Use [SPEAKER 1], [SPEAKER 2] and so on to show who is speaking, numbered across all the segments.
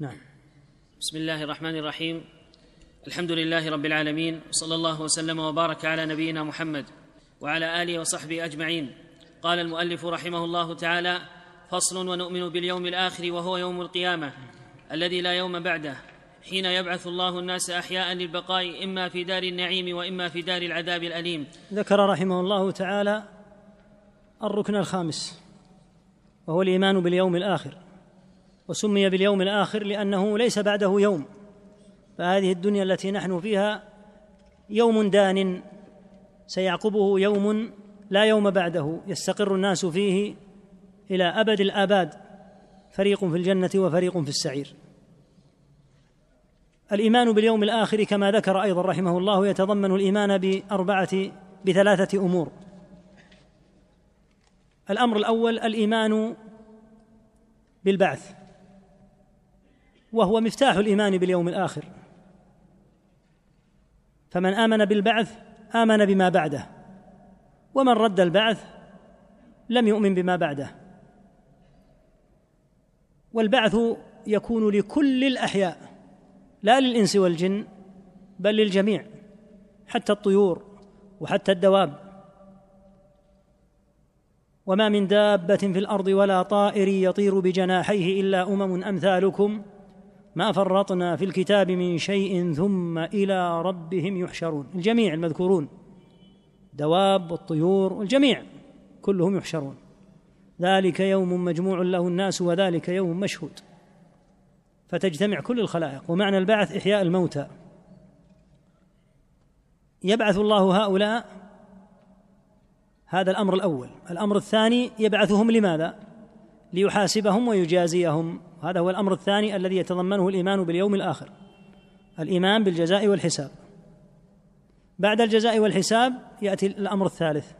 [SPEAKER 1] نعم بسم الله الرحمن الرحيم الحمد لله رب العالمين وصلى الله وسلم وبارك على نبينا محمد وعلى اله وصحبه اجمعين قال المؤلف رحمه الله تعالى فصل ونؤمن باليوم الاخر وهو يوم القيامه الذي لا يوم بعده حين يبعث الله الناس احياء للبقاء اما في دار النعيم واما في دار العذاب الاليم
[SPEAKER 2] ذكر رحمه الله تعالى الركن الخامس وهو الايمان باليوم الاخر وسمي باليوم الآخر لأنه ليس بعده يوم فهذه الدنيا التي نحن فيها يوم دان سيعقبه يوم لا يوم بعده يستقر الناس فيه إلى أبد الآباد فريق في الجنة وفريق في السعير الإيمان باليوم الآخر كما ذكر أيضا رحمه الله يتضمن الإيمان بأربعة بثلاثة أمور الأمر الأول الإيمان بالبعث وهو مفتاح الايمان باليوم الاخر فمن امن بالبعث امن بما بعده ومن رد البعث لم يؤمن بما بعده والبعث يكون لكل الاحياء لا للانس والجن بل للجميع حتى الطيور وحتى الدواب وما من دابه في الارض ولا طائر يطير بجناحيه الا امم امثالكم ما فرطنا في الكتاب من شيء ثم إلى ربهم يحشرون الجميع المذكورون دواب والطيور والجميع كلهم يحشرون ذلك يوم مجموع له الناس وذلك يوم مشهود فتجتمع كل الخلائق ومعنى البعث إحياء الموتى يبعث الله هؤلاء هذا الأمر الأول الأمر الثاني يبعثهم لماذا؟ ليحاسبهم ويجازيهم هذا هو الامر الثاني الذي يتضمنه الايمان باليوم الاخر الايمان بالجزاء والحساب بعد الجزاء والحساب ياتي الامر الثالث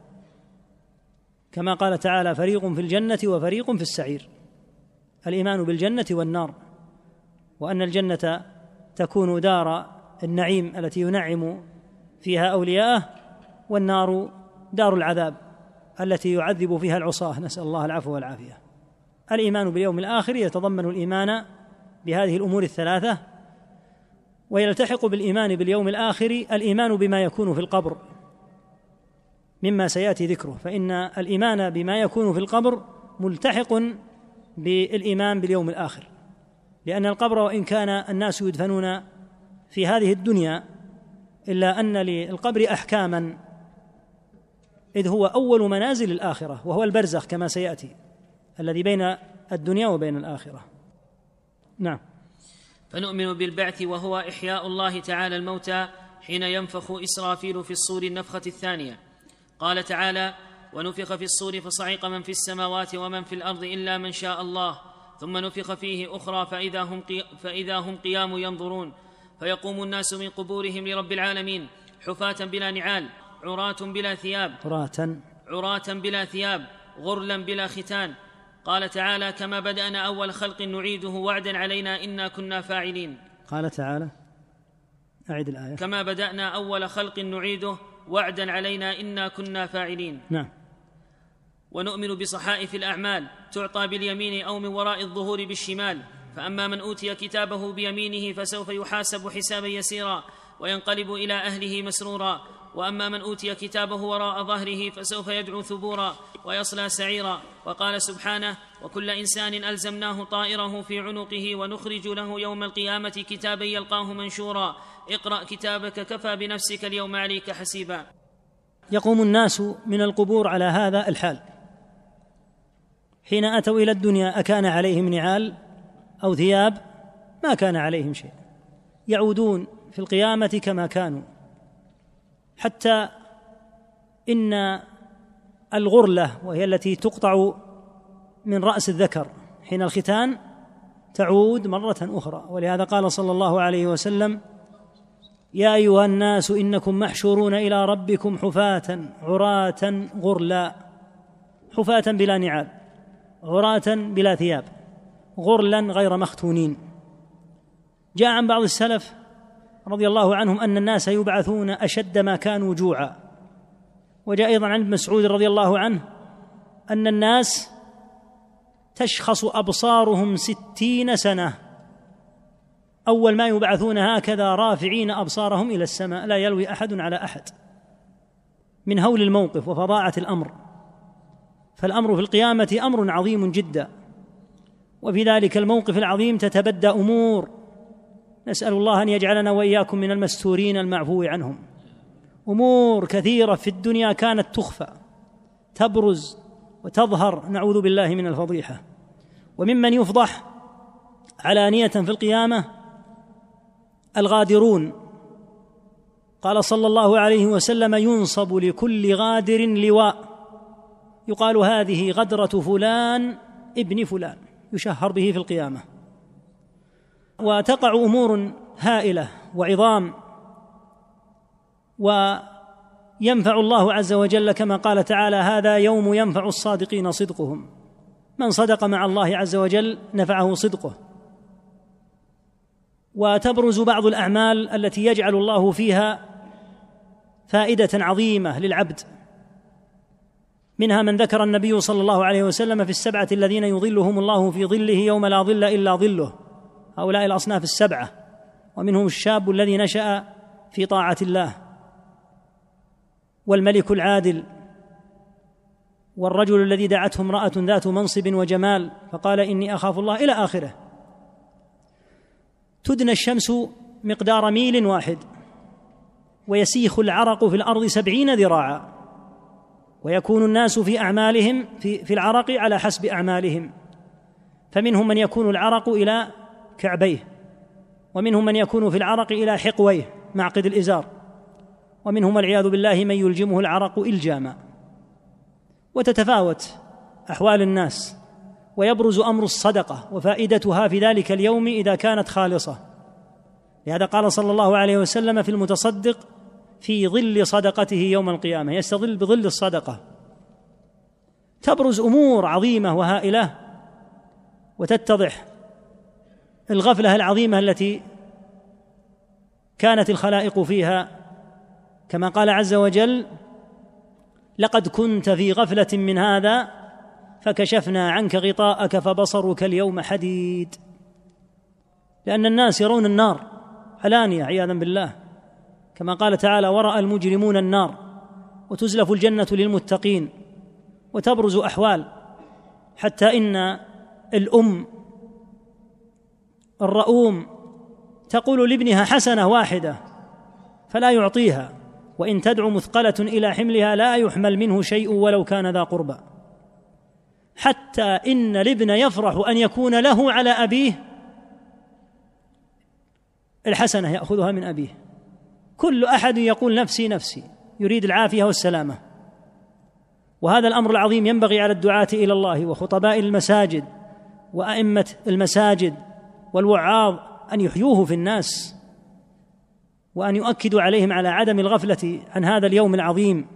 [SPEAKER 2] كما قال تعالى فريق في الجنه وفريق في السعير الايمان بالجنه والنار وان الجنه تكون دار النعيم التي ينعم فيها اولياءه والنار دار العذاب التي يعذب فيها العصاه نسال الله العفو والعافيه الإيمان باليوم الآخر يتضمن الإيمان بهذه الأمور الثلاثة ويلتحق بالإيمان باليوم الآخر الإيمان بما يكون في القبر مما سياتي ذكره فان الايمان بما يكون في القبر ملتحق بالايمان باليوم الاخر لان القبر وان كان الناس يدفنون في هذه الدنيا الا ان للقبر احكاما اذ هو اول منازل الاخره وهو البرزخ كما سياتي الذي بين الدنيا وبين الآخرة
[SPEAKER 1] نعم فنؤمن بالبعث وهو إحياء الله تعالى الموتى حين ينفخ إسرافيل في الصور النفخة الثانية قال تعالى ونفخ في الصور فصعق من في السماوات ومن في الأرض إلا من شاء الله ثم نفخ فيه أخرى فإذا هم, قي... فإذا هم قيام ينظرون فيقوم الناس من قبورهم لرب العالمين حفاة بلا نعال عراة بلا ثياب عراة عراة بلا ثياب غرلا بلا ختان قال تعالى كما بدانا اول خلق نعيده وعدا علينا انا كنا فاعلين
[SPEAKER 2] قال تعالى اعد الايه
[SPEAKER 1] كما بدانا اول خلق نعيده وعدا علينا انا كنا فاعلين نعم ونؤمن بصحائف الاعمال تعطى باليمين او من وراء الظهور بالشمال فاما من اوتي كتابه بيمينه فسوف يحاسب حسابا يسيرا وينقلب الى اهله مسرورا واما من اوتي كتابه وراء ظهره فسوف يدعو ثبورا ويصلى سعيرا وقال سبحانه وكل انسان الزمناه طائره في عنقه ونخرج له يوم القيامه كتابا يلقاه منشورا اقرا كتابك كفى بنفسك اليوم عليك حسيبا
[SPEAKER 2] يقوم الناس من القبور على هذا الحال حين اتوا الى الدنيا اكان عليهم نعال او ثياب ما كان عليهم شيء يعودون في القيامه كما كانوا حتى إن الغرلة وهي التي تقطع من رأس الذكر حين الختان تعود مرة أخرى ولهذا قال صلى الله عليه وسلم يا أيها الناس إنكم محشورون إلى ربكم حفاة عراة غرلا حفاة بلا نعال عراة بلا ثياب غرلا غير مختونين جاء عن بعض السلف رضي الله عنهم أن الناس يبعثون أشد ما كانوا جوعا وجاء أيضا عن مسعود رضي الله عنه أن الناس تشخص أبصارهم ستين سنة أول ما يبعثون هكذا رافعين أبصارهم إلى السماء لا يلوي أحد على أحد من هول الموقف وفظاعة الأمر فالأمر في القيامة أمر عظيم جدا وفي ذلك الموقف العظيم تتبدى أمور نسأل الله أن يجعلنا وإياكم من المستورين المعفو عنهم أمور كثيرة في الدنيا كانت تخفى تبرز وتظهر نعوذ بالله من الفضيحة وممن يفضح علانية في القيامة الغادرون قال صلى الله عليه وسلم ينصب لكل غادر لواء يقال هذه غدرة فلان ابن فلان يشهر به في القيامة وتقع امور هائله وعظام وينفع الله عز وجل كما قال تعالى هذا يوم ينفع الصادقين صدقهم من صدق مع الله عز وجل نفعه صدقه وتبرز بعض الاعمال التي يجعل الله فيها فائده عظيمه للعبد منها من ذكر النبي صلى الله عليه وسلم في السبعه الذين يظلهم الله في ظله يوم لا ظل الا ظله هؤلاء الاصناف السبعه ومنهم الشاب الذي نشا في طاعه الله والملك العادل والرجل الذي دعته امراه ذات منصب وجمال فقال اني اخاف الله الى اخره تدنى الشمس مقدار ميل واحد ويسيخ العرق في الارض سبعين ذراعا ويكون الناس في اعمالهم في, في العرق على حسب اعمالهم فمنهم من يكون العرق الى كعبيه ومنهم من يكون في العرق إلى حقويه معقد الإزار ومنهم والعياذ بالله من يلجمه العرق إلجاما وتتفاوت أحوال الناس ويبرز أمر الصدقة وفائدتها في ذلك اليوم إذا كانت خالصة لهذا قال صلى الله عليه وسلم في المتصدق في ظل صدقته يوم القيامة يستظل بظل الصدقة تبرز أمور عظيمة وهائلة وتتضح الغفله العظيمه التي كانت الخلائق فيها كما قال عز وجل لقد كنت في غفله من هذا فكشفنا عنك غطاءك فبصرك اليوم حديد لان الناس يرون النار علانيه عياذا بالله كما قال تعالى وراى المجرمون النار وتزلف الجنه للمتقين وتبرز احوال حتى ان الام الرؤوم تقول لابنها حسنه واحده فلا يعطيها وان تدعو مثقله الى حملها لا يحمل منه شيء ولو كان ذا قربى حتى ان الابن يفرح ان يكون له على ابيه الحسنه ياخذها من ابيه كل احد يقول نفسي نفسي يريد العافيه والسلامه وهذا الامر العظيم ينبغي على الدعاه الى الله وخطباء المساجد وائمه المساجد والوعاظ ان يحيوه في الناس وان يؤكدوا عليهم على عدم الغفله عن هذا اليوم العظيم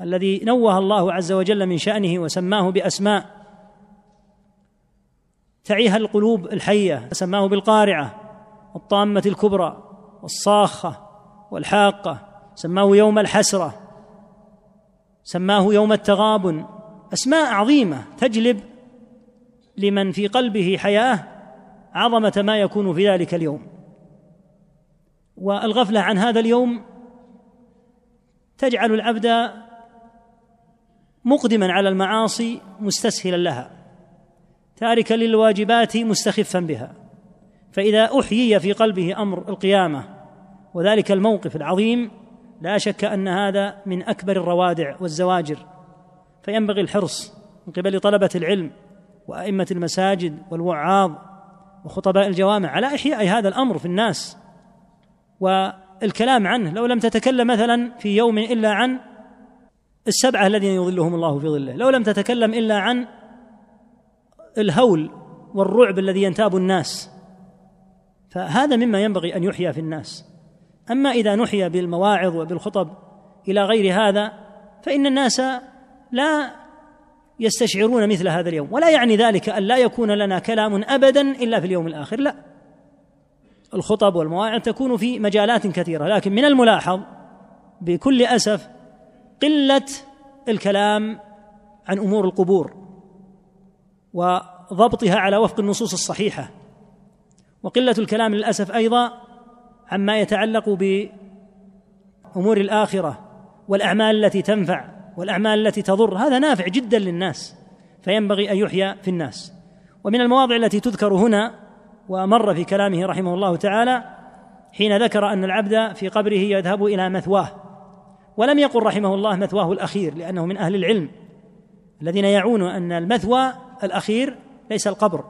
[SPEAKER 2] الذي نوه الله عز وجل من شانه وسماه باسماء تعيها القلوب الحيه سماه بالقارعه الطامه الكبرى والصاخه والحاقه سماه يوم الحسره سماه يوم التغابن اسماء عظيمه تجلب لمن في قلبه حياه عظمه ما يكون في ذلك اليوم والغفله عن هذا اليوم تجعل العبد مقدما على المعاصي مستسهلا لها تاركا للواجبات مستخفا بها فاذا احيي في قلبه امر القيامه وذلك الموقف العظيم لا شك ان هذا من اكبر الروادع والزواجر فينبغي الحرص من قبل طلبه العلم وائمه المساجد والوعاظ وخطباء الجوامع على إحياء هذا الأمر في الناس والكلام عنه لو لم تتكلم مثلا في يوم إلا عن السبعة الذين يظلهم الله في ظله لو لم تتكلم إلا عن الهول والرعب الذي ينتاب الناس فهذا مما ينبغي أن يحيى في الناس أما إذا نحيى بالمواعظ وبالخطب إلى غير هذا فإن الناس لا يستشعرون مثل هذا اليوم ولا يعني ذلك أن لا يكون لنا كلام أبدا إلا في اليوم الآخر لا الخطب والمواعظ تكون في مجالات كثيرة لكن من الملاحظ بكل أسف قلة الكلام عن أمور القبور وضبطها على وفق النصوص الصحيحة وقلة الكلام للأسف أيضا عما يتعلق بأمور الآخرة والأعمال التي تنفع والاعمال التي تضر هذا نافع جدا للناس فينبغي ان يحيى في الناس ومن المواضع التي تذكر هنا ومر في كلامه رحمه الله تعالى حين ذكر ان العبد في قبره يذهب الى مثواه ولم يقل رحمه الله مثواه الاخير لانه من اهل العلم الذين يعون ان المثوى الاخير ليس القبر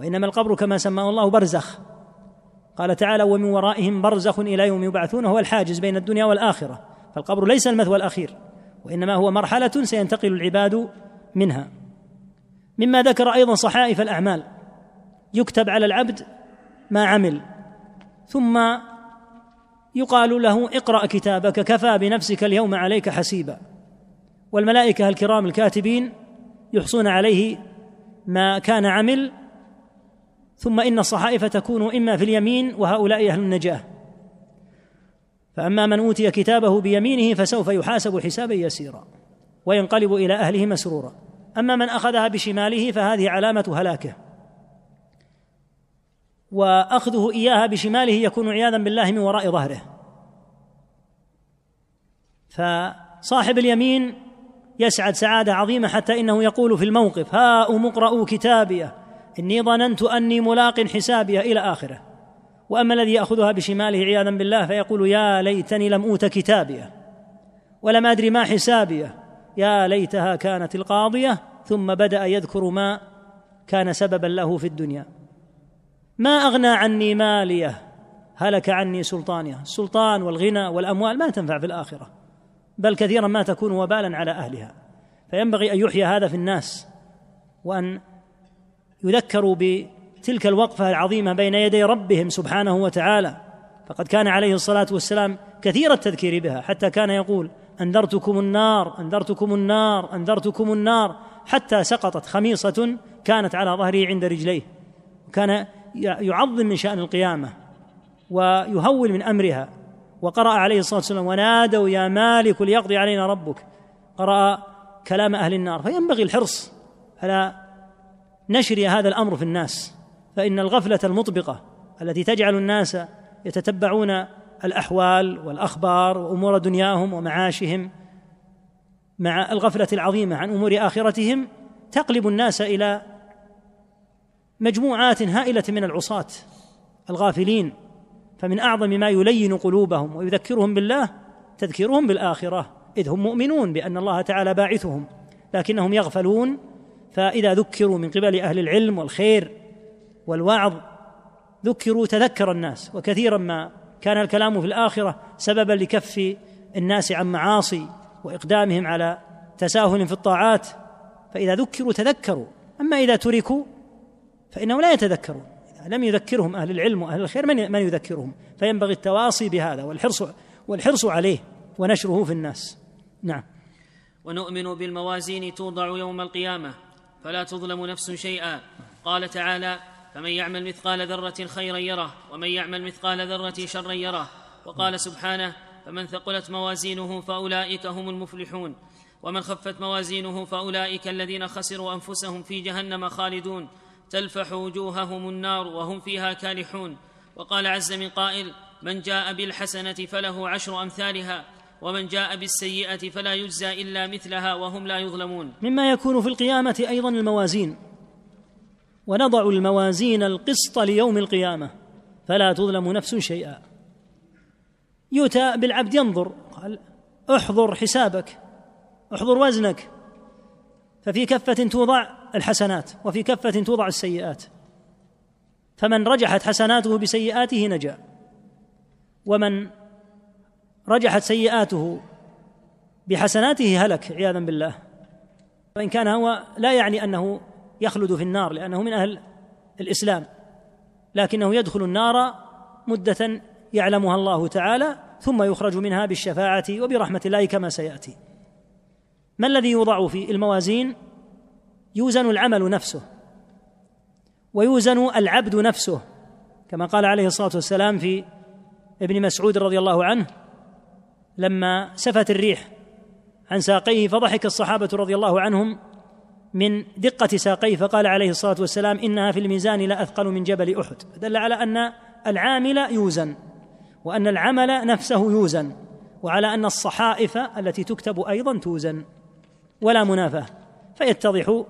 [SPEAKER 2] وانما القبر كما سماه الله برزخ قال تعالى ومن ورائهم برزخ الى يوم يبعثون هو الحاجز بين الدنيا والاخره فالقبر ليس المثوى الاخير وإنما هو مرحلة سينتقل العباد منها مما ذكر أيضا صحائف الأعمال يكتب على العبد ما عمل ثم يقال له اقرأ كتابك كفى بنفسك اليوم عليك حسيبا والملائكة الكرام الكاتبين يحصون عليه ما كان عمل ثم إن الصحائف تكون إما في اليمين وهؤلاء أهل النجاة فأما من أوتي كتابه بيمينه فسوف يحاسب حسابا يسيرا وينقلب إلى أهله مسرورا أما من أخذها بشماله فهذه علامة هلاكه وأخذه إياها بشماله يكون عياذا بالله من وراء ظهره فصاحب اليمين يسعد سعادة عظيمة حتى إنه يقول في الموقف هاؤم اقرؤوا كتابيه إني ظننت أني ملاق حسابيه إلى آخره واما الذي ياخذها بشماله عياذا بالله فيقول يا ليتني لم اوت كتابيه ولم ادري ما حسابيه يا ليتها كانت القاضيه ثم بدا يذكر ما كان سببا له في الدنيا ما اغنى عني ماليه هلك عني سلطانيه السلطان والغنى والاموال ما تنفع في الاخره بل كثيرا ما تكون وبالا على اهلها فينبغي ان يحيى هذا في الناس وان يذكروا ب تلك الوقفه العظيمه بين يدي ربهم سبحانه وتعالى فقد كان عليه الصلاه والسلام كثير التذكير بها حتى كان يقول انذرتكم النار انذرتكم النار انذرتكم النار حتى سقطت خميصه كانت على ظهره عند رجليه كان يعظم من شان القيامه ويهول من امرها وقرأ عليه الصلاة والسلام ونادوا يا مالك ليقضي علينا ربك قرأ كلام أهل النار فينبغي الحرص على نشر هذا الأمر في الناس فإن الغفلة المطبقة التي تجعل الناس يتتبعون الأحوال والأخبار وأمور دنياهم ومعاشهم مع الغفلة العظيمة عن أمور آخرتهم تقلب الناس إلى مجموعات هائلة من العصاة الغافلين فمن أعظم ما يلين قلوبهم ويذكرهم بالله تذكيرهم بالآخرة إذ هم مؤمنون بأن الله تعالى باعثهم لكنهم يغفلون فإذا ذكروا من قبل أهل العلم والخير والوعظ ذكروا تذكر الناس وكثيرا ما كان الكلام في الاخره سببا لكف الناس عن معاصي واقدامهم على تساهل في الطاعات فاذا ذكروا تذكروا اما اذا تركوا فانهم لا يتذكرون إذا لم يذكرهم اهل العلم واهل الخير من من يذكرهم فينبغي التواصي بهذا والحرص والحرص عليه ونشره في الناس نعم
[SPEAKER 1] ونؤمن بالموازين توضع يوم القيامه فلا تظلم نفس شيئا قال تعالى فمن يعمل مثقال ذرة خيرا يره ومن يعمل مثقال ذرة شرا يره وقال سبحانه فمن ثقلت موازينه فأولئك هم المفلحون ومن خفت موازينه فأولئك الذين خسروا أنفسهم في جهنم خالدون تلفح وجوههم النار وهم فيها كالحون وقال عز من قائل من جاء بالحسنة فله عشر أمثالها ومن جاء بالسيئة فلا يجزى إلا مثلها وهم لا يظلمون
[SPEAKER 2] مما يكون في القيامة أيضا الموازين ونضع الموازين القسط ليوم القيامه فلا تظلم نفس شيئا يؤتى بالعبد ينظر قال احضر حسابك احضر وزنك ففي كفة توضع الحسنات وفي كفة توضع السيئات فمن رجحت حسناته بسيئاته نجا ومن رجحت سيئاته بحسناته هلك عياذا بالله وإن كان هو لا يعني أنه يخلد في النار لأنه من أهل الإسلام لكنه يدخل النار مدة يعلمها الله تعالى ثم يخرج منها بالشفاعة وبرحمة الله كما سيأتي ما الذي يوضع في الموازين يوزن العمل نفسه ويوزن العبد نفسه كما قال عليه الصلاة والسلام في ابن مسعود رضي الله عنه لما سفت الريح عن ساقيه فضحك الصحابة رضي الله عنهم من دقة ساقيه فقال عليه الصلاة والسلام إنها في الميزان لا أثقل من جبل أحد دل على أن العامل يوزن وأن العمل نفسه يوزن وعلى أن الصحائف التي تكتب أيضا توزن ولا منافاة فيتضح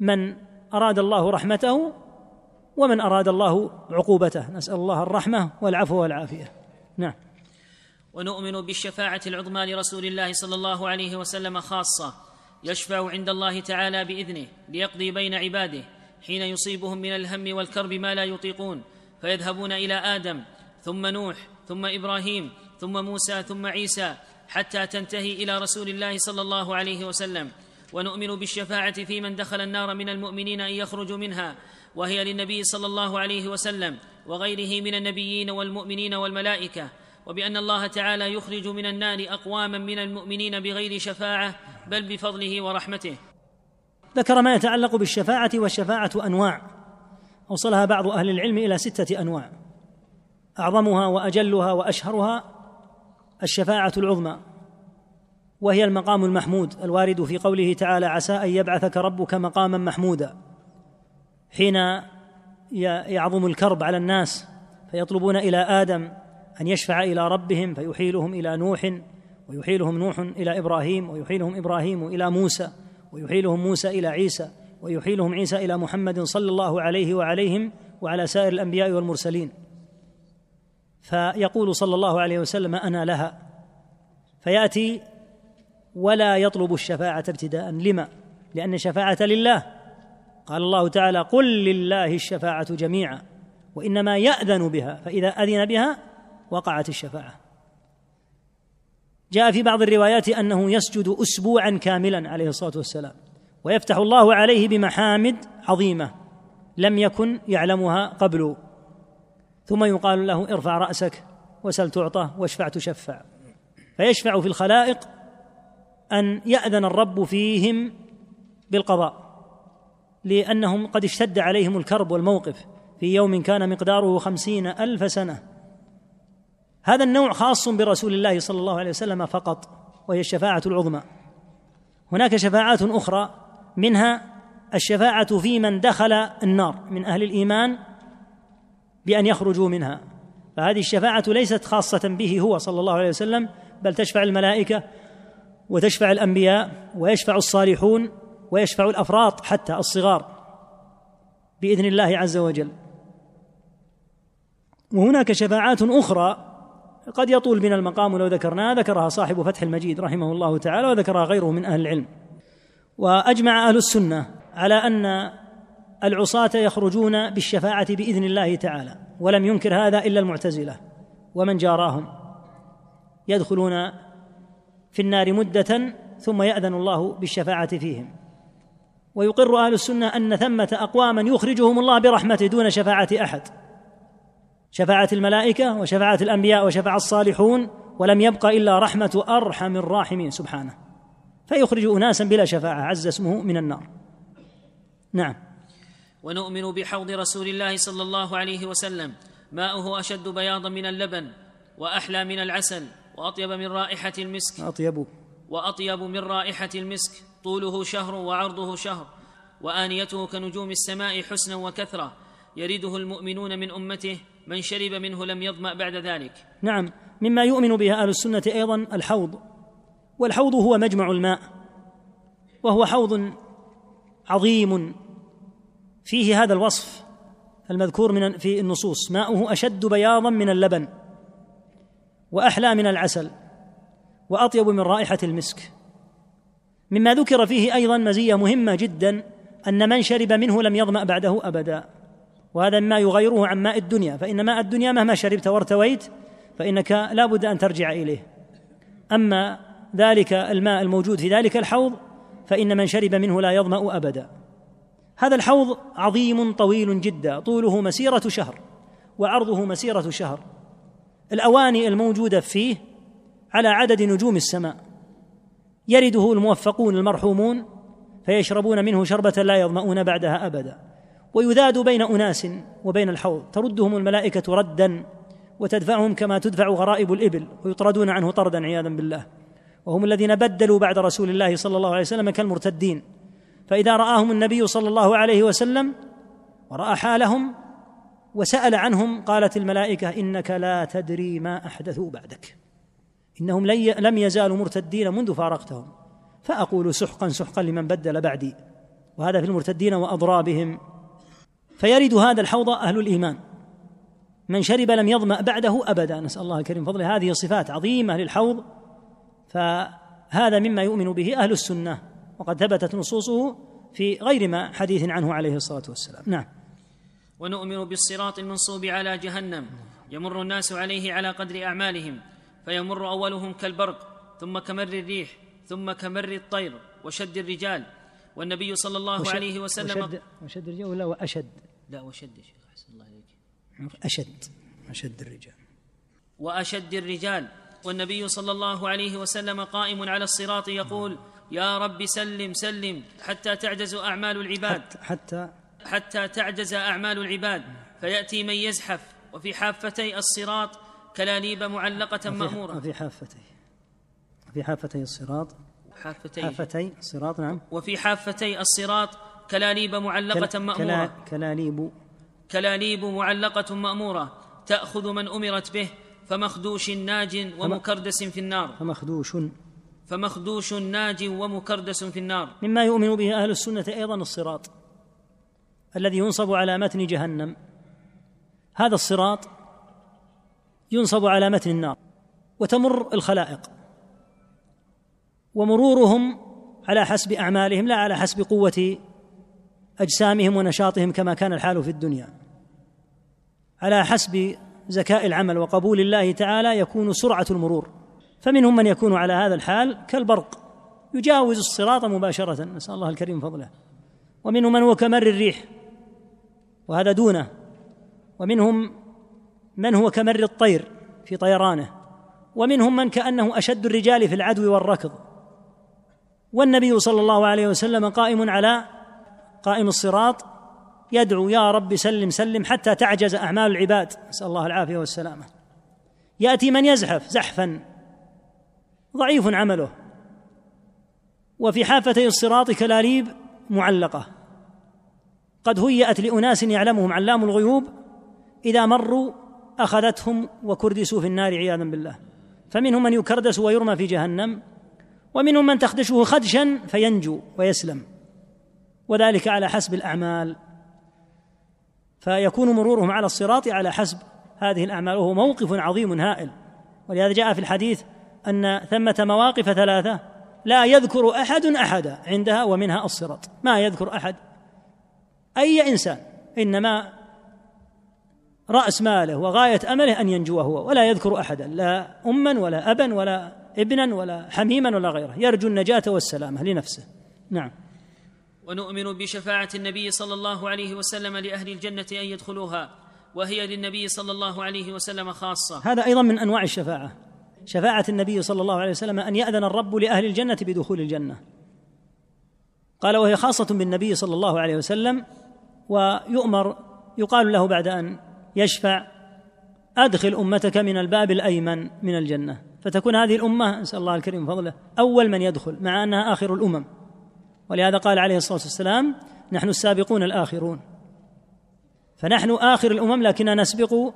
[SPEAKER 2] من أراد الله رحمته ومن أراد الله عقوبته نسأل الله الرحمة والعفو والعافية نعم
[SPEAKER 1] ونؤمن بالشفاعة العظمى لرسول الله صلى الله عليه وسلم خاصة يشفع عند الله تعالى باذنه ليقضي بين عباده حين يصيبهم من الهم والكرب ما لا يطيقون فيذهبون الى ادم ثم نوح ثم ابراهيم ثم موسى ثم عيسى حتى تنتهي الى رسول الله صلى الله عليه وسلم ونؤمن بالشفاعه في من دخل النار من المؤمنين ان يخرجوا منها وهي للنبي صلى الله عليه وسلم وغيره من النبيين والمؤمنين والملائكه وبان الله تعالى يخرج من النار اقواما من المؤمنين بغير شفاعه بل بفضله ورحمته
[SPEAKER 2] ذكر ما يتعلق بالشفاعه والشفاعه انواع اوصلها بعض اهل العلم الى سته انواع اعظمها واجلها واشهرها الشفاعه العظمى وهي المقام المحمود الوارد في قوله تعالى عسى ان يبعثك ربك مقاما محمودا حين يعظم الكرب على الناس فيطلبون الى ادم أن يشفع إلى ربهم فيحيلهم إلى نوح ويحيلهم نوح إلى إبراهيم ويحيلهم إبراهيم إلى موسى ويحيلهم موسى إلى عيسى ويحيلهم عيسى إلى محمد صلى الله عليه وعليهم وعلى سائر الأنبياء والمرسلين فيقول صلى الله عليه وسلم أنا لها فيأتي ولا يطلب الشفاعة ابتداء لما؟ لأن الشفاعة لله قال الله تعالى قل لله الشفاعة جميعا وإنما يأذن بها فإذا أذن بها وقعت الشفاعه جاء في بعض الروايات انه يسجد اسبوعا كاملا عليه الصلاه والسلام ويفتح الله عليه بمحامد عظيمه لم يكن يعلمها قبل ثم يقال له ارفع راسك وسل تعطى واشفع تشفع فيشفع في الخلائق ان ياذن الرب فيهم بالقضاء لانهم قد اشتد عليهم الكرب والموقف في يوم كان مقداره خمسين الف سنه هذا النوع خاص برسول الله صلى الله عليه وسلم فقط وهي الشفاعة العظمى هناك شفاعات أخرى منها الشفاعة في من دخل النار من أهل الإيمان بأن يخرجوا منها فهذه الشفاعة ليست خاصة به هو صلى الله عليه وسلم بل تشفع الملائكة وتشفع الأنبياء ويشفع الصالحون ويشفع الأفراط حتى الصغار بإذن الله عز وجل وهناك شفاعات أخرى قد يطول بنا المقام لو ذكرناها ذكرها صاحب فتح المجيد رحمه الله تعالى وذكرها غيره من أهل العلم وأجمع أهل السنة على أن العصاة يخرجون بالشفاعة بإذن الله تعالى ولم ينكر هذا إلا المعتزلة ومن جاراهم يدخلون في النار مدة ثم يأذن الله بالشفاعة فيهم ويقر أهل السنة أن ثمة أقواما يخرجهم الله برحمته دون شفاعة أحد شفعت الملائكة وشفعت الأنبياء وشفع الصالحون ولم يبق إلا رحمة أرحم الراحمين سبحانه فيخرج أناسا بلا شفاعة عز اسمه من النار
[SPEAKER 1] نعم ونؤمن بحوض رسول الله صلى الله عليه وسلم ماؤه أشد بياضا من اللبن وأحلى من العسل وأطيب من رائحة المسك أطيب وأطيب من رائحة المسك طوله شهر وعرضه شهر وآنيته كنجوم السماء حسنا وكثرة يرده المؤمنون من أمته من شرب منه لم يظمأ بعد ذلك
[SPEAKER 2] نعم مما يؤمن بها أهل السنة أيضا الحوض والحوض هو مجمع الماء وهو حوض عظيم فيه هذا الوصف المذكور من في النصوص ماؤه أشد بياضا من اللبن وأحلى من العسل وأطيب من رائحة المسك مما ذكر فيه أيضا مزية مهمة جدا أن من شرب منه لم يظمأ بعده أبدا وهذا مما يغيره عن ماء الدنيا فإن ماء الدنيا مهما شربت وارتويت فإنك لا بد أن ترجع إليه أما ذلك الماء الموجود في ذلك الحوض فإن من شرب منه لا يظمأ أبدا هذا الحوض عظيم طويل جدا طوله مسيرة شهر وعرضه مسيرة شهر الأواني الموجودة فيه على عدد نجوم السماء يرده الموفقون المرحومون فيشربون منه شربة لا يظمأون بعدها أبدا ويذاد بين اناس وبين الحوض تردهم الملائكه ردا وتدفعهم كما تدفع غرائب الابل ويطردون عنه طردا عياذا بالله وهم الذين بدلوا بعد رسول الله صلى الله عليه وسلم كالمرتدين فاذا راهم النبي صلى الله عليه وسلم وراى حالهم وسال عنهم قالت الملائكه انك لا تدري ما احدثوا بعدك انهم لم يزالوا مرتدين منذ فارقتهم فاقول سحقا سحقا لمن بدل بعدي وهذا في المرتدين واضرابهم فيرد هذا الحوض أهل الإيمان من شرب لم يظمأ بعده أبدا نسأل الله الكريم فضله هذه صفات عظيمة للحوض فهذا مما يؤمن به أهل السنة وقد ثبتت نصوصه في غير ما حديث عنه عليه الصلاة والسلام نعم
[SPEAKER 1] ونؤمن بالصراط المنصوب على جهنم يمر الناس عليه على قدر أعمالهم فيمر أولهم كالبرق ثم كمر الريح ثم كمر الطير وشد الرجال والنبي صلى الله وشد عليه وسلم وشد,
[SPEAKER 2] وشد الرجال ولا وأشد لا
[SPEAKER 1] وشد يا شيخ أحسن الله إليك
[SPEAKER 2] أشد أشد الرجال
[SPEAKER 1] وأشد الرجال والنبي صلى الله عليه وسلم قائم على الصراط يقول يا رب سلم سلم حتى تعجز أعمال العباد
[SPEAKER 2] حتى حتى
[SPEAKER 1] تعجز أعمال العباد فيأتي من يزحف وفي حافتي الصراط كلاليب معلقة مأمورة
[SPEAKER 2] وفي حافتي في حافتي الصراط حافتين حافتي الصراط نعم
[SPEAKER 1] وفي حافتي الصراط كلاليب معلقة كلا مأمورة
[SPEAKER 2] كلاليب
[SPEAKER 1] كلاليب معلقة مأمورة تأخذ من أمرت به فمخدوش ناج ومكردس في النار
[SPEAKER 2] فمخدوش
[SPEAKER 1] فمخدوش ناج ومكردس في النار
[SPEAKER 2] مما يؤمن به أهل السنة أيضا الصراط الذي ينصب على متن جهنم هذا الصراط ينصب على متن النار وتمر الخلائق ومرورهم على حسب اعمالهم لا على حسب قوه اجسامهم ونشاطهم كما كان الحال في الدنيا على حسب زكاء العمل وقبول الله تعالى يكون سرعه المرور فمنهم من يكون على هذا الحال كالبرق يجاوز الصراط مباشره نسال الله الكريم فضله ومنهم من هو كمر الريح وهذا دونه ومنهم من هو كمر الطير في طيرانه ومنهم من كانه اشد الرجال في العدو والركض والنبي صلى الله عليه وسلم قائم على قائم الصراط يدعو يا رب سلم سلم حتى تعجز اعمال العباد نسال الله العافيه والسلامه ياتي من يزحف زحفا ضعيف عمله وفي حافتي الصراط كلاليب معلقه قد هيأت لأناس يعلمهم علام الغيوب إذا مروا أخذتهم وكردسوا في النار عياذا بالله فمنهم من يكردس ويرمى في جهنم ومنهم من تخدشه خدشا فينجو ويسلم وذلك على حسب الاعمال فيكون مرورهم على الصراط على حسب هذه الاعمال وهو موقف عظيم هائل ولهذا جاء في الحديث ان ثمه مواقف ثلاثه لا يذكر احد احدا عندها ومنها الصراط ما يذكر احد اي انسان انما راس ماله وغايه امله ان ينجو هو ولا يذكر احدا لا اما ولا ابا ولا ابنا ولا حميما ولا غيره يرجو النجاة والسلامة لنفسه نعم
[SPEAKER 1] ونؤمن بشفاعة النبي صلى الله عليه وسلم لأهل الجنة أن يدخلوها وهي للنبي صلى الله عليه وسلم خاصة
[SPEAKER 2] هذا أيضا من أنواع الشفاعة شفاعة النبي صلى الله عليه وسلم أن يأذن الرب لأهل الجنة بدخول الجنة قال وهي خاصة بالنبي صلى الله عليه وسلم ويؤمر يقال له بعد أن يشفع أدخل أمتك من الباب الأيمن من الجنة فتكون هذه الأمة نسأل الله الكريم فضله أول من يدخل مع أنها آخر الأمم ولهذا قال عليه الصلاة والسلام نحن السابقون الآخرون فنحن آخر الأمم لكننا نسبق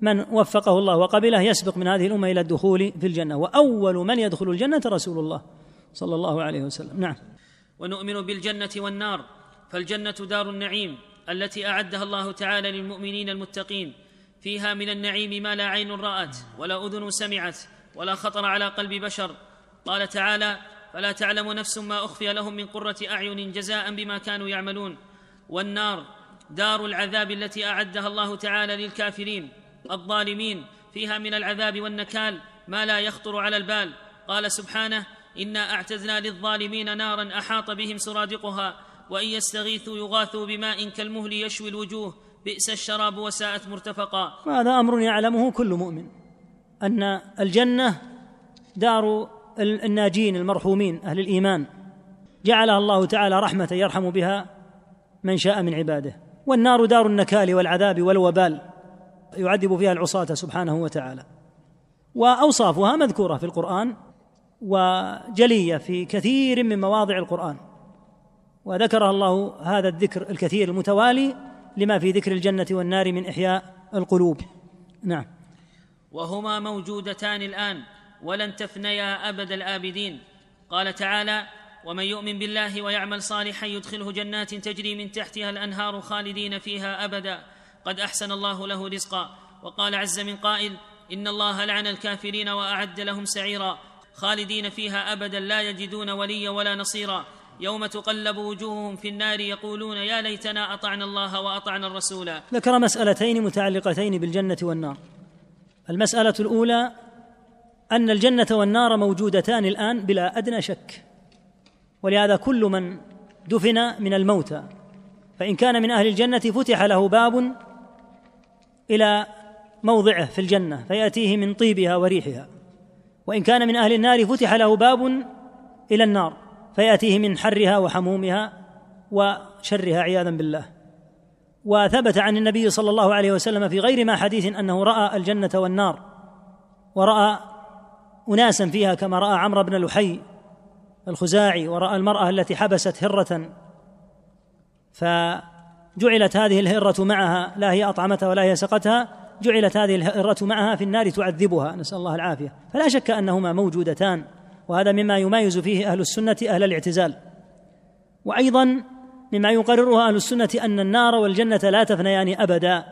[SPEAKER 2] من وفقه الله وقبله يسبق من هذه الأمة إلى الدخول في الجنة وأول من يدخل الجنة رسول الله صلى الله عليه وسلم نعم
[SPEAKER 1] ونؤمن بالجنة والنار فالجنة دار النعيم التي أعدها الله تعالى للمؤمنين المتقين فيها من النعيم ما لا عين رأت ولا أذن سمعت ولا خطر على قلب بشر قال تعالى فلا تعلم نفس ما اخفي لهم من قره اعين جزاء بما كانوا يعملون والنار دار العذاب التي اعدها الله تعالى للكافرين الظالمين فيها من العذاب والنكال ما لا يخطر على البال قال سبحانه انا اعتدنا للظالمين نارا احاط بهم سرادقها وان يستغيثوا يغاثوا بماء كالمهل يشوي الوجوه بئس الشراب وساءت مرتفقا
[SPEAKER 2] هذا امر يعلمه كل مؤمن ان الجنه دار الناجين المرحومين اهل الايمان جعلها الله تعالى رحمه يرحم بها من شاء من عباده والنار دار النكال والعذاب والوبال يعذب فيها العصاه سبحانه وتعالى واوصافها مذكوره في القران وجليه في كثير من مواضع القران وذكرها الله هذا الذكر الكثير المتوالي لما في ذكر الجنه والنار من احياء القلوب نعم
[SPEAKER 1] وهما موجودتان الان ولن تفنيا ابد الابدين قال تعالى ومن يؤمن بالله ويعمل صالحا يدخله جنات تجري من تحتها الانهار خالدين فيها ابدا قد احسن الله له رزقا وقال عز من قائل ان الله لعن الكافرين واعد لهم سعيرا خالدين فيها ابدا لا يجدون وليا ولا نصيرا يوم تقلب وجوههم في النار يقولون يا ليتنا اطعنا الله واطعنا الرسولا
[SPEAKER 2] ذكر مسالتين متعلقتين بالجنه والنار المسألة الأولى أن الجنة والنار موجودتان الآن بلا أدنى شك ولهذا كل من دفن من الموتى فإن كان من أهل الجنة فتح له باب إلى موضعه في الجنة فيأتيه من طيبها وريحها وإن كان من أهل النار فتح له باب إلى النار فيأتيه من حرها وحمومها وشرها عياذا بالله وثبت عن النبي صلى الله عليه وسلم في غير ما حديث انه راى الجنه والنار وراى اناسا فيها كما راى عمرو بن لحي الخزاعي وراى المراه التي حبست هره فجعلت هذه الهره معها لا هي اطعمتها ولا هي سقتها جعلت هذه الهره معها في النار تعذبها نسال الله العافيه فلا شك انهما موجودتان وهذا مما يمايز فيه اهل السنه اهل الاعتزال وايضا مما يقرره اهل السنه ان النار والجنه لا تفنيان ابدا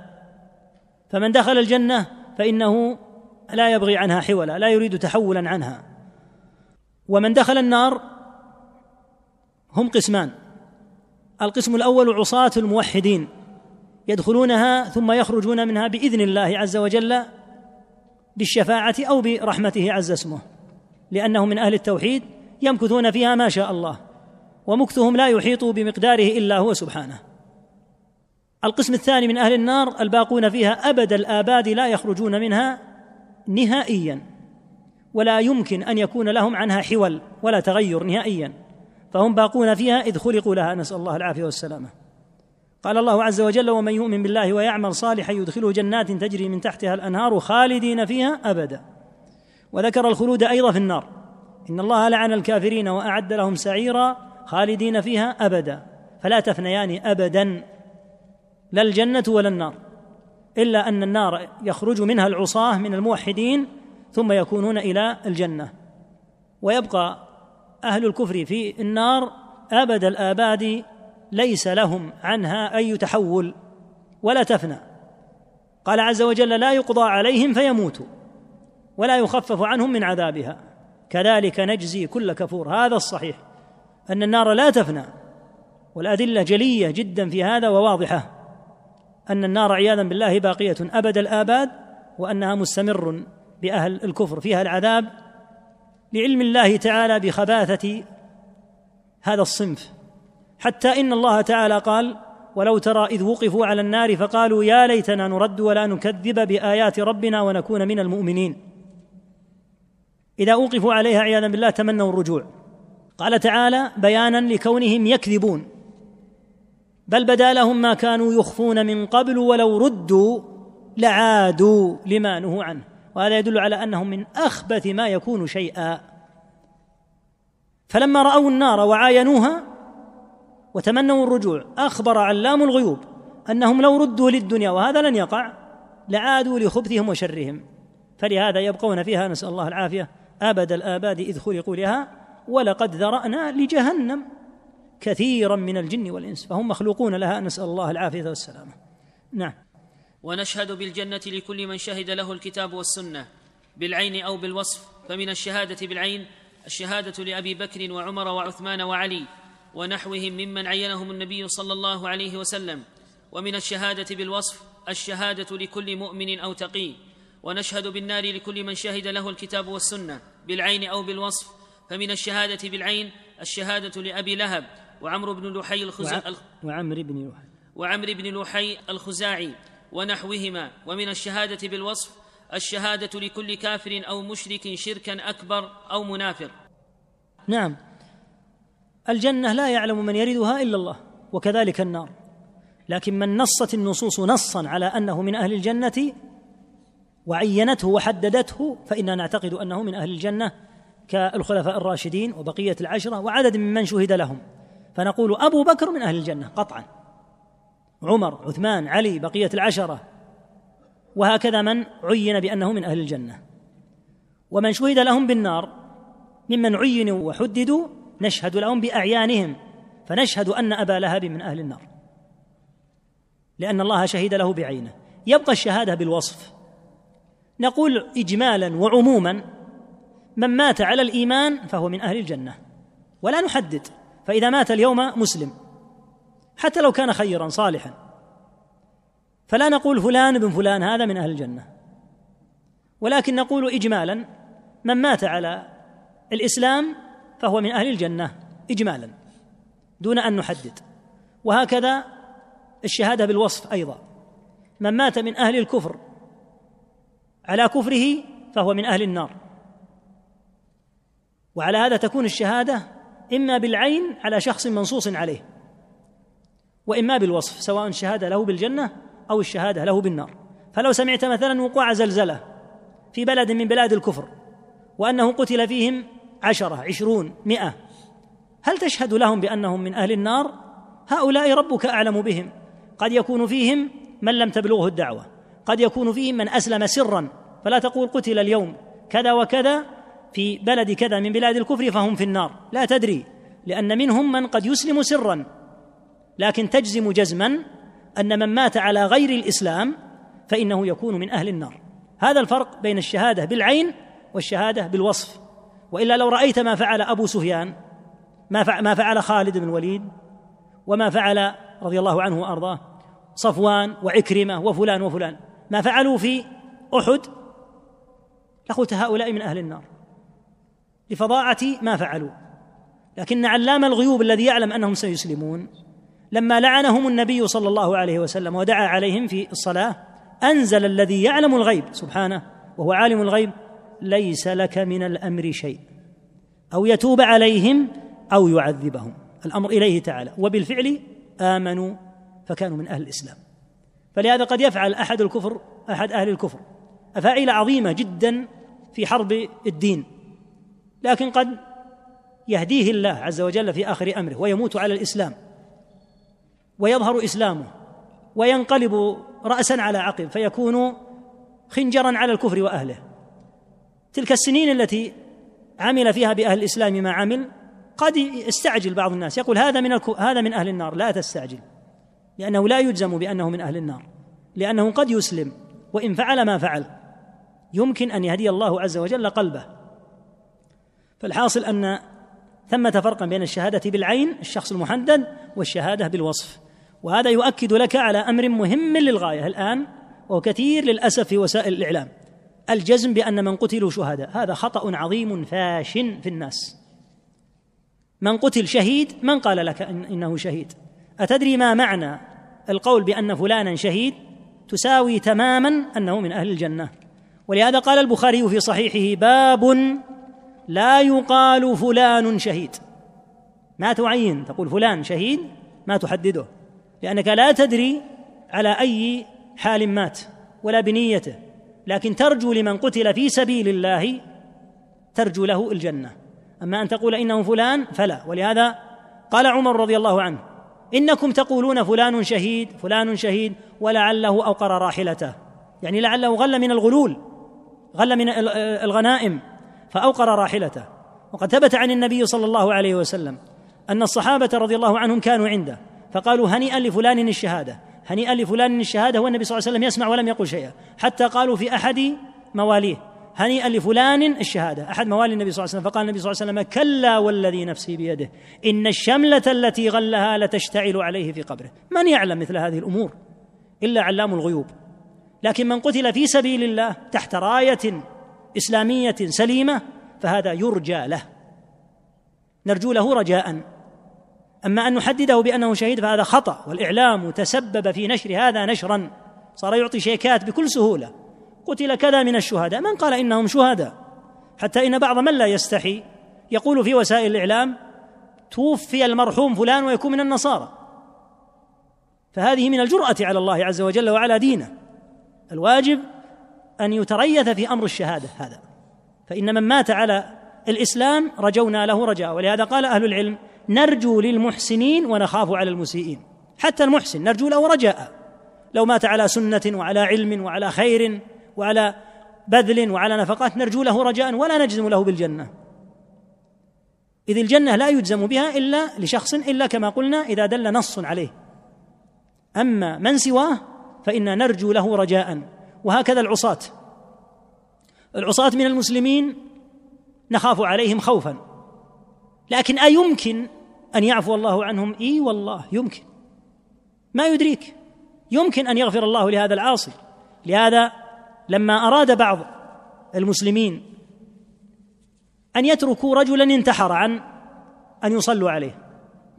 [SPEAKER 2] فمن دخل الجنه فانه لا يبغي عنها حولا لا يريد تحولا عنها ومن دخل النار هم قسمان القسم الاول عصاه الموحدين يدخلونها ثم يخرجون منها باذن الله عز وجل بالشفاعه او برحمته عز اسمه لانهم من اهل التوحيد يمكثون فيها ما شاء الله ومكثهم لا يحيط بمقداره الا هو سبحانه القسم الثاني من اهل النار الباقون فيها ابد الاباد لا يخرجون منها نهائيا ولا يمكن ان يكون لهم عنها حول ولا تغير نهائيا فهم باقون فيها اذ خلقوا لها نسال الله العافيه والسلامه قال الله عز وجل ومن يؤمن بالله ويعمل صالحا يدخله جنات تجري من تحتها الانهار خالدين فيها ابدا وذكر الخلود ايضا في النار ان الله لعن الكافرين واعد لهم سعيرا خالدين فيها أبدا فلا تفنيان أبدا لا الجنة ولا النار إلا أن النار يخرج منها العصاة من الموحدين ثم يكونون إلى الجنة ويبقى أهل الكفر في النار أبد الآباد ليس لهم عنها أي تحول ولا تفنى قال عز وجل لا يقضى عليهم فيموتوا ولا يخفف عنهم من عذابها كذلك نجزي كل كفور هذا الصحيح أن النار لا تفنى والأدلة جلية جدا في هذا وواضحة أن النار عياذا بالله باقية أبد الآباد وأنها مستمر بأهل الكفر فيها العذاب لعلم الله تعالى بخباثة هذا الصنف حتى إن الله تعالى قال ولو ترى إذ وقفوا على النار فقالوا يا ليتنا نرد ولا نكذب بآيات ربنا ونكون من المؤمنين إذا أوقفوا عليها عياذا بالله تمنوا الرجوع قال تعالى بيانا لكونهم يكذبون بل بدا لهم ما كانوا يخفون من قبل ولو ردوا لعادوا لما نهوا عنه وهذا يدل على انهم من اخبث ما يكون شيئا فلما راوا النار وعاينوها وتمنوا الرجوع اخبر علام الغيوب انهم لو ردوا للدنيا وهذا لن يقع لعادوا لخبثهم وشرهم فلهذا يبقون فيها نسال الله العافيه ابد الاباد اذ خلقوا لها ولقد ذرأنا لجهنم كثيرا من الجن والإنس فهم مخلوقون لها نسأل الله العافية والسلامة نعم
[SPEAKER 1] ونشهد بالجنة لكل من شهد له الكتاب والسنة بالعين أو بالوصف فمن الشهادة بالعين الشهادة لأبي بكر وعمر وعثمان وعلي ونحوهم ممن عينهم النبي صلى الله عليه وسلم ومن الشهادة بالوصف الشهادة لكل مؤمن أو تقي ونشهد بالنار لكل من شهد له الكتاب والسنة بالعين أو بالوصف فمن الشهادة بالعين الشهادة لأبي لهب وعمرو بن لحي الخزاعي وعمرو بن لحي وعمرو بن لحي الخزاعي ونحوهما ومن الشهادة بالوصف الشهادة لكل كافر أو مشرك شركا أكبر أو منافق نعم
[SPEAKER 2] الجنة لا يعلم من يردها إلا الله وكذلك النار لكن من نصت النصوص نصا على أنه من أهل الجنة وعينته وحددته فإنا نعتقد أنه من أهل الجنة كالخلفاء الراشدين وبقية العشرة وعدد ممن شهد لهم فنقول أبو بكر من أهل الجنة قطعا عمر عثمان علي بقية العشرة وهكذا من عين بأنه من أهل الجنة ومن شهد لهم بالنار ممن عينوا وحددوا نشهد لهم بأعيانهم فنشهد أن أبا لهب من أهل النار لأن الله شهد له بعينه يبقى الشهادة بالوصف نقول إجمالا وعموما من مات على الايمان فهو من اهل الجنه ولا نحدد فاذا مات اليوم مسلم حتى لو كان خيرا صالحا فلا نقول فلان بن فلان هذا من اهل الجنه ولكن نقول اجمالا من مات على الاسلام فهو من اهل الجنه اجمالا دون ان نحدد وهكذا الشهاده بالوصف ايضا من مات من اهل الكفر على كفره فهو من اهل النار وعلى هذا تكون الشهاده اما بالعين على شخص منصوص عليه واما بالوصف سواء الشهاده له بالجنه او الشهاده له بالنار فلو سمعت مثلا وقوع زلزله في بلد من بلاد الكفر وانه قتل فيهم عشره عشرون مئه هل تشهد لهم بانهم من اهل النار هؤلاء ربك اعلم بهم قد يكون فيهم من لم تبلغه الدعوه قد يكون فيهم من اسلم سرا فلا تقول قتل اليوم كذا وكذا في بلد كذا من بلاد الكفر فهم في النار لا تدري لأن منهم من قد يسلم سرا لكن تجزم جزما أن من مات على غير الإسلام فإنه يكون من أهل النار هذا الفرق بين الشهادة بالعين والشهادة بالوصف وإلا لو رأيت ما فعل أبو سفيان ما فعل خالد بن الوليد وما فعل رضي الله عنه وأرضاه صفوان وعكرمة وفلان وفلان ما فعلوا في أحد لقلت هؤلاء من أهل النار لفظاعة ما فعلوا لكن علام الغيوب الذي يعلم أنهم سيسلمون لما لعنهم النبي صلى الله عليه وسلم ودعا عليهم في الصلاة أنزل الذي يعلم الغيب سبحانه وهو عالم الغيب ليس لك من الأمر شيء أو يتوب عليهم أو يعذبهم الأمر إليه تعالى وبالفعل آمنوا فكانوا من أهل الإسلام فلهذا قد يفعل أحد الكفر أحد أهل الكفر أفاعيل عظيمة جدا في حرب الدين لكن قد يهديه الله عز وجل في اخر امره ويموت على الاسلام ويظهر اسلامه وينقلب راسا على عقب فيكون خنجرا على الكفر واهله تلك السنين التي عمل فيها باهل الاسلام ما عمل قد يستعجل بعض الناس يقول هذا من الكو... هذا من اهل النار لا تستعجل لانه لا يجزم بانه من اهل النار لانه قد يسلم وان فعل ما فعل يمكن ان يهدي الله عز وجل قلبه فالحاصل أن ثمة فرقا بين الشهادة بالعين الشخص المحدد والشهادة بالوصف وهذا يؤكد لك على أمر مهم للغاية الآن وكثير للأسف في وسائل الإعلام الجزم بأن من قتلوا شهداء هذا خطأ عظيم فاش في الناس من قتل شهيد من قال لك إن إنه شهيد أتدري ما معنى القول بأن فلانا شهيد تساوي تماما أنه من أهل الجنة ولهذا قال البخاري في صحيحه باب لا يقال فلان شهيد ما تعين تقول فلان شهيد ما تحدده لأنك لا تدري على أي حال مات ولا بنيته لكن ترجو لمن قتل في سبيل الله ترجو له الجنة أما أن تقول إنه فلان فلا ولهذا قال عمر رضي الله عنه إنكم تقولون فلان شهيد فلان شهيد ولعله أوقر راحلته يعني لعله غل من الغلول غل من الغنائم فأوقر راحلته وقد ثبت عن النبي صلى الله عليه وسلم أن الصحابة رضي الله عنهم كانوا عنده فقالوا هنيئا لفلان الشهادة هنيئا لفلان الشهادة والنبي صلى الله عليه وسلم يسمع ولم يقل شيئا حتى قالوا في أحد مواليه هنيئا لفلان الشهادة أحد موالي النبي صلى الله عليه وسلم فقال النبي صلى الله عليه وسلم كلا والذي نفسي بيده إن الشملة التي غلها لتشتعل عليه في قبره من يعلم مثل هذه الأمور إلا علام الغيوب لكن من قتل في سبيل الله تحت راية اسلاميه سليمه فهذا يرجى له نرجو له رجاء اما ان نحدده بانه شهيد فهذا خطا والاعلام تسبب في نشر هذا نشرا صار يعطي شيكات بكل سهوله قتل كذا من الشهداء من قال انهم شهداء حتى ان بعض من لا يستحي يقول في وسائل الاعلام توفي المرحوم فلان ويكون من النصارى فهذه من الجراه على الله عز وجل وعلى دينه الواجب أن يتريث في أمر الشهادة هذا فإن من مات على الإسلام رجونا له رجاء ولهذا قال أهل العلم نرجو للمحسنين ونخاف على المسيئين حتى المحسن نرجو له رجاء لو مات على سنة وعلى علم وعلى خير وعلى بذل وعلى نفقات نرجو له رجاء ولا نجزم له بالجنة إذ الجنة لا يجزم بها إلا لشخص إلا كما قلنا إذا دل نص عليه أما من سواه فإنا نرجو له رجاء وهكذا العصاة العصاة من المسلمين نخاف عليهم خوفا لكن أيمكن أن يعفو الله عنهم إي والله يمكن ما يدريك يمكن أن يغفر الله لهذا العاصي لهذا لما أراد بعض المسلمين أن يتركوا رجلا انتحر عن أن يصلوا عليه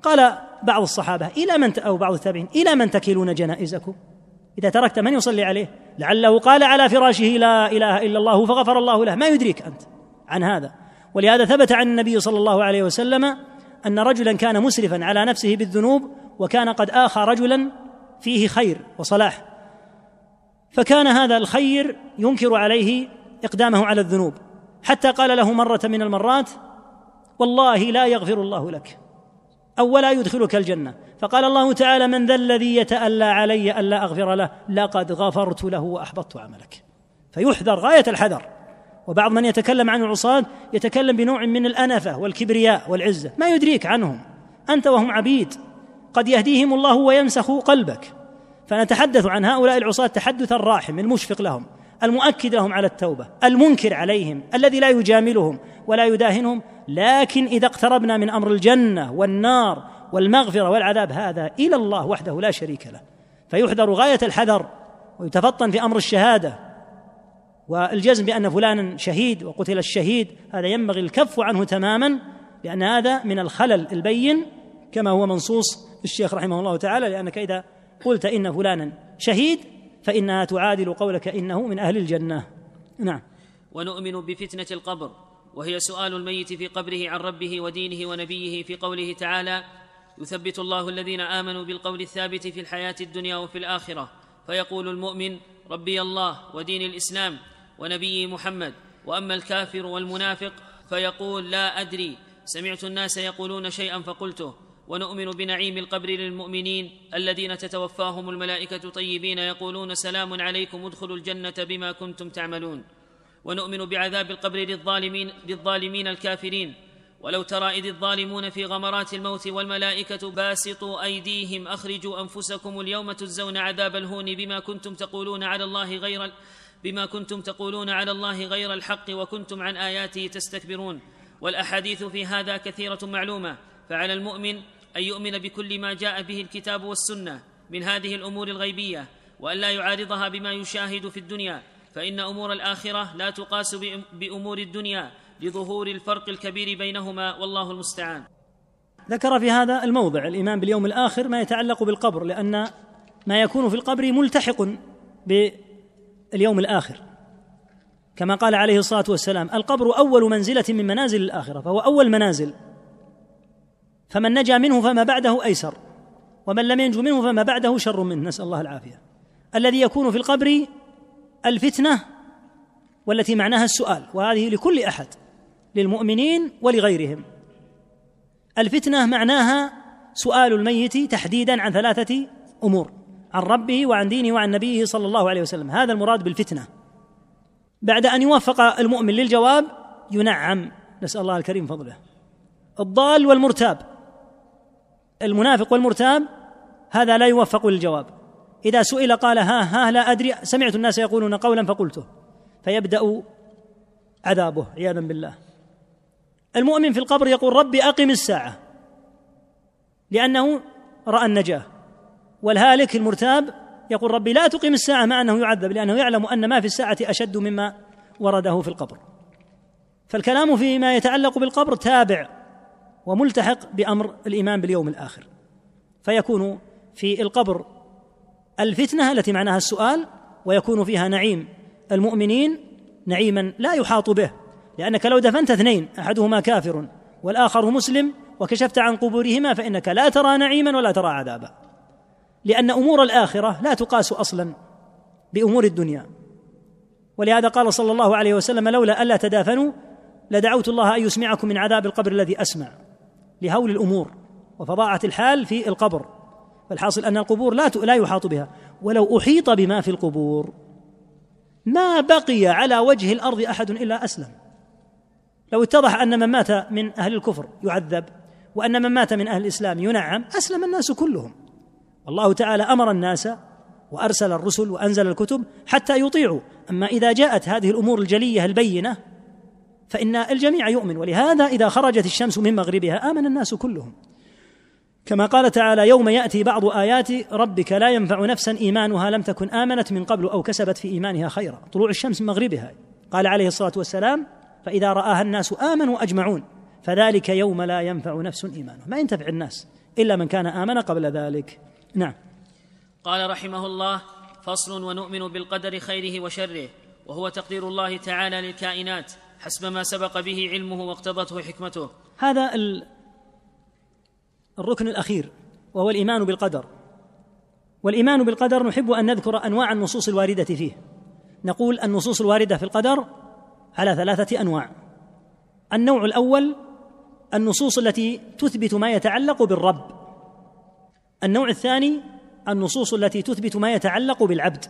[SPEAKER 2] قال بعض الصحابة إلى من أو بعض التابعين إلى من تكلون جنائزكم إذا تركت من يصلي عليه لعله قال على فراشه لا إله إلا الله فغفر الله له ما يدريك أنت عن هذا ولهذا ثبت عن النبي صلى الله عليه وسلم أن رجلا كان مسرفا على نفسه بالذنوب وكان قد آخى رجلا فيه خير وصلاح فكان هذا الخير ينكر عليه إقدامه على الذنوب حتى قال له مرة من المرات والله لا يغفر الله لك أو ولا يدخلك الجنة فقال الله تعالى من ذا الذي يتألى علي ألا أغفر له لقد غفرت له وأحبطت عملك فيحذر غاية الحذر وبعض من يتكلم عن العصاة يتكلم بنوع من الأنفة والكبرياء والعزة ما يدريك عنهم أنت وهم عبيد قد يهديهم الله ويمسخ قلبك فنتحدث عن هؤلاء العصاة تحدث الراحم المشفق لهم المؤكد لهم على التوبة المنكر عليهم الذي لا يجاملهم ولا يداهنهم لكن اذا اقتربنا من امر الجنه والنار والمغفره والعذاب هذا الى الله وحده لا شريك له فيحذر غايه الحذر ويتفطن في امر الشهاده والجزم بان فلانا شهيد وقتل الشهيد هذا ينبغي الكف عنه تماما لان هذا من الخلل البين كما هو منصوص الشيخ رحمه الله تعالى لانك اذا قلت ان فلانا شهيد فانها تعادل قولك انه من اهل الجنه نعم
[SPEAKER 1] ونؤمن بفتنه القبر وهي سؤال الميت في قبره عن ربه ودينه ونبيه في قوله تعالى يثبت الله الذين امنوا بالقول الثابت في الحياه الدنيا وفي الاخره فيقول المؤمن ربي الله ودين الاسلام ونبي محمد واما الكافر والمنافق فيقول لا ادري سمعت الناس يقولون شيئا فقلته ونؤمن بنعيم القبر للمؤمنين الذين تتوفاهم الملائكه طيبين يقولون سلام عليكم ادخلوا الجنه بما كنتم تعملون ونؤمن بعذاب القبر للظالمين, للظالمين الكافرين ولو ترى إذ الظالمون في غمرات الموت والملائكة باسطوا أيديهم أخرجوا أنفسكم اليوم تجزون عذاب الهون بما كنتم تقولون على الله غير بما كنتم تقولون على الله غير الحق وكنتم عن آياته تستكبرون والأحاديث في هذا كثيرة معلومة فعلى المؤمن أن يؤمن بكل ما جاء به الكتاب والسنة من هذه الأمور الغيبية وأن لا يعارضها بما يشاهد في الدنيا فان امور الاخره لا تقاس بامور الدنيا لظهور الفرق الكبير بينهما والله المستعان
[SPEAKER 2] ذكر في هذا الموضع الايمان باليوم الاخر ما يتعلق بالقبر لان ما يكون في القبر ملتحق باليوم الاخر كما قال عليه الصلاه والسلام القبر اول منزله من منازل الاخره فهو اول منازل فمن نجا منه فما بعده ايسر ومن لم ينجو منه فما بعده شر منه نسال الله العافيه الذي يكون في القبر الفتنه والتي معناها السؤال وهذه لكل احد للمؤمنين ولغيرهم الفتنه معناها سؤال الميت تحديدا عن ثلاثه امور عن ربه وعن دينه وعن نبيه صلى الله عليه وسلم هذا المراد بالفتنه بعد ان يوفق المؤمن للجواب ينعم نسال الله الكريم فضله الضال والمرتاب المنافق والمرتاب هذا لا يوفق للجواب إذا سئل قال ها ها لا أدري سمعت الناس يقولون قولا فقلته فيبدأ عذابه عياذا بالله المؤمن في القبر يقول ربي أقم الساعة لأنه رأى النجاة والهالك المرتاب يقول ربي لا تقيم الساعة مع أنه يعذب لأنه يعلم أن ما في الساعة أشد مما ورده في القبر فالكلام فيما يتعلق بالقبر تابع وملتحق بأمر الإيمان باليوم الآخر فيكون في القبر الفتنه التي معناها السؤال ويكون فيها نعيم المؤمنين نعيما لا يحاط به لانك لو دفنت اثنين احدهما كافر والاخر مسلم وكشفت عن قبورهما فانك لا ترى نعيما ولا ترى عذابا لان امور الاخره لا تقاس اصلا بامور الدنيا ولهذا قال صلى الله عليه وسلم لولا الا تدافنوا لدعوت الله ان يسمعكم من عذاب القبر الذي اسمع لهول الامور وفظاعه الحال في القبر فالحاصل أن القبور لا لا يحاط بها ولو أحيط بما في القبور ما بقي على وجه الأرض أحد إلا أسلم لو اتضح أن من مات من أهل الكفر يعذب وأن من مات من أهل الإسلام ينعم أسلم الناس كلهم والله تعالى أمر الناس وارسل الرسل وانزل الكتب حتى يطيعوا، اما اذا جاءت هذه الامور الجليه البينه فان الجميع يؤمن ولهذا اذا خرجت الشمس من مغربها امن الناس كلهم، كما قال تعالى يوم ياتي بعض ايات ربك لا ينفع نفسا ايمانها لم تكن امنت من قبل او كسبت في ايمانها خيرا طلوع الشمس من مغربها قال عليه الصلاه والسلام فاذا راها الناس امنوا اجمعون فذلك يوم لا ينفع نفس ايمانها ما ينتفع الناس الا من كان امن قبل ذلك نعم
[SPEAKER 1] قال رحمه الله فصل ونؤمن بالقدر خيره وشره وهو تقدير الله تعالى للكائنات حسب ما سبق به علمه واقتضته حكمته
[SPEAKER 2] هذا الركن الاخير وهو الايمان بالقدر والايمان بالقدر نحب ان نذكر انواع النصوص الوارده فيه نقول النصوص الوارده في القدر على ثلاثه انواع النوع الاول النصوص التي تثبت ما يتعلق بالرب النوع الثاني النصوص التي تثبت ما يتعلق بالعبد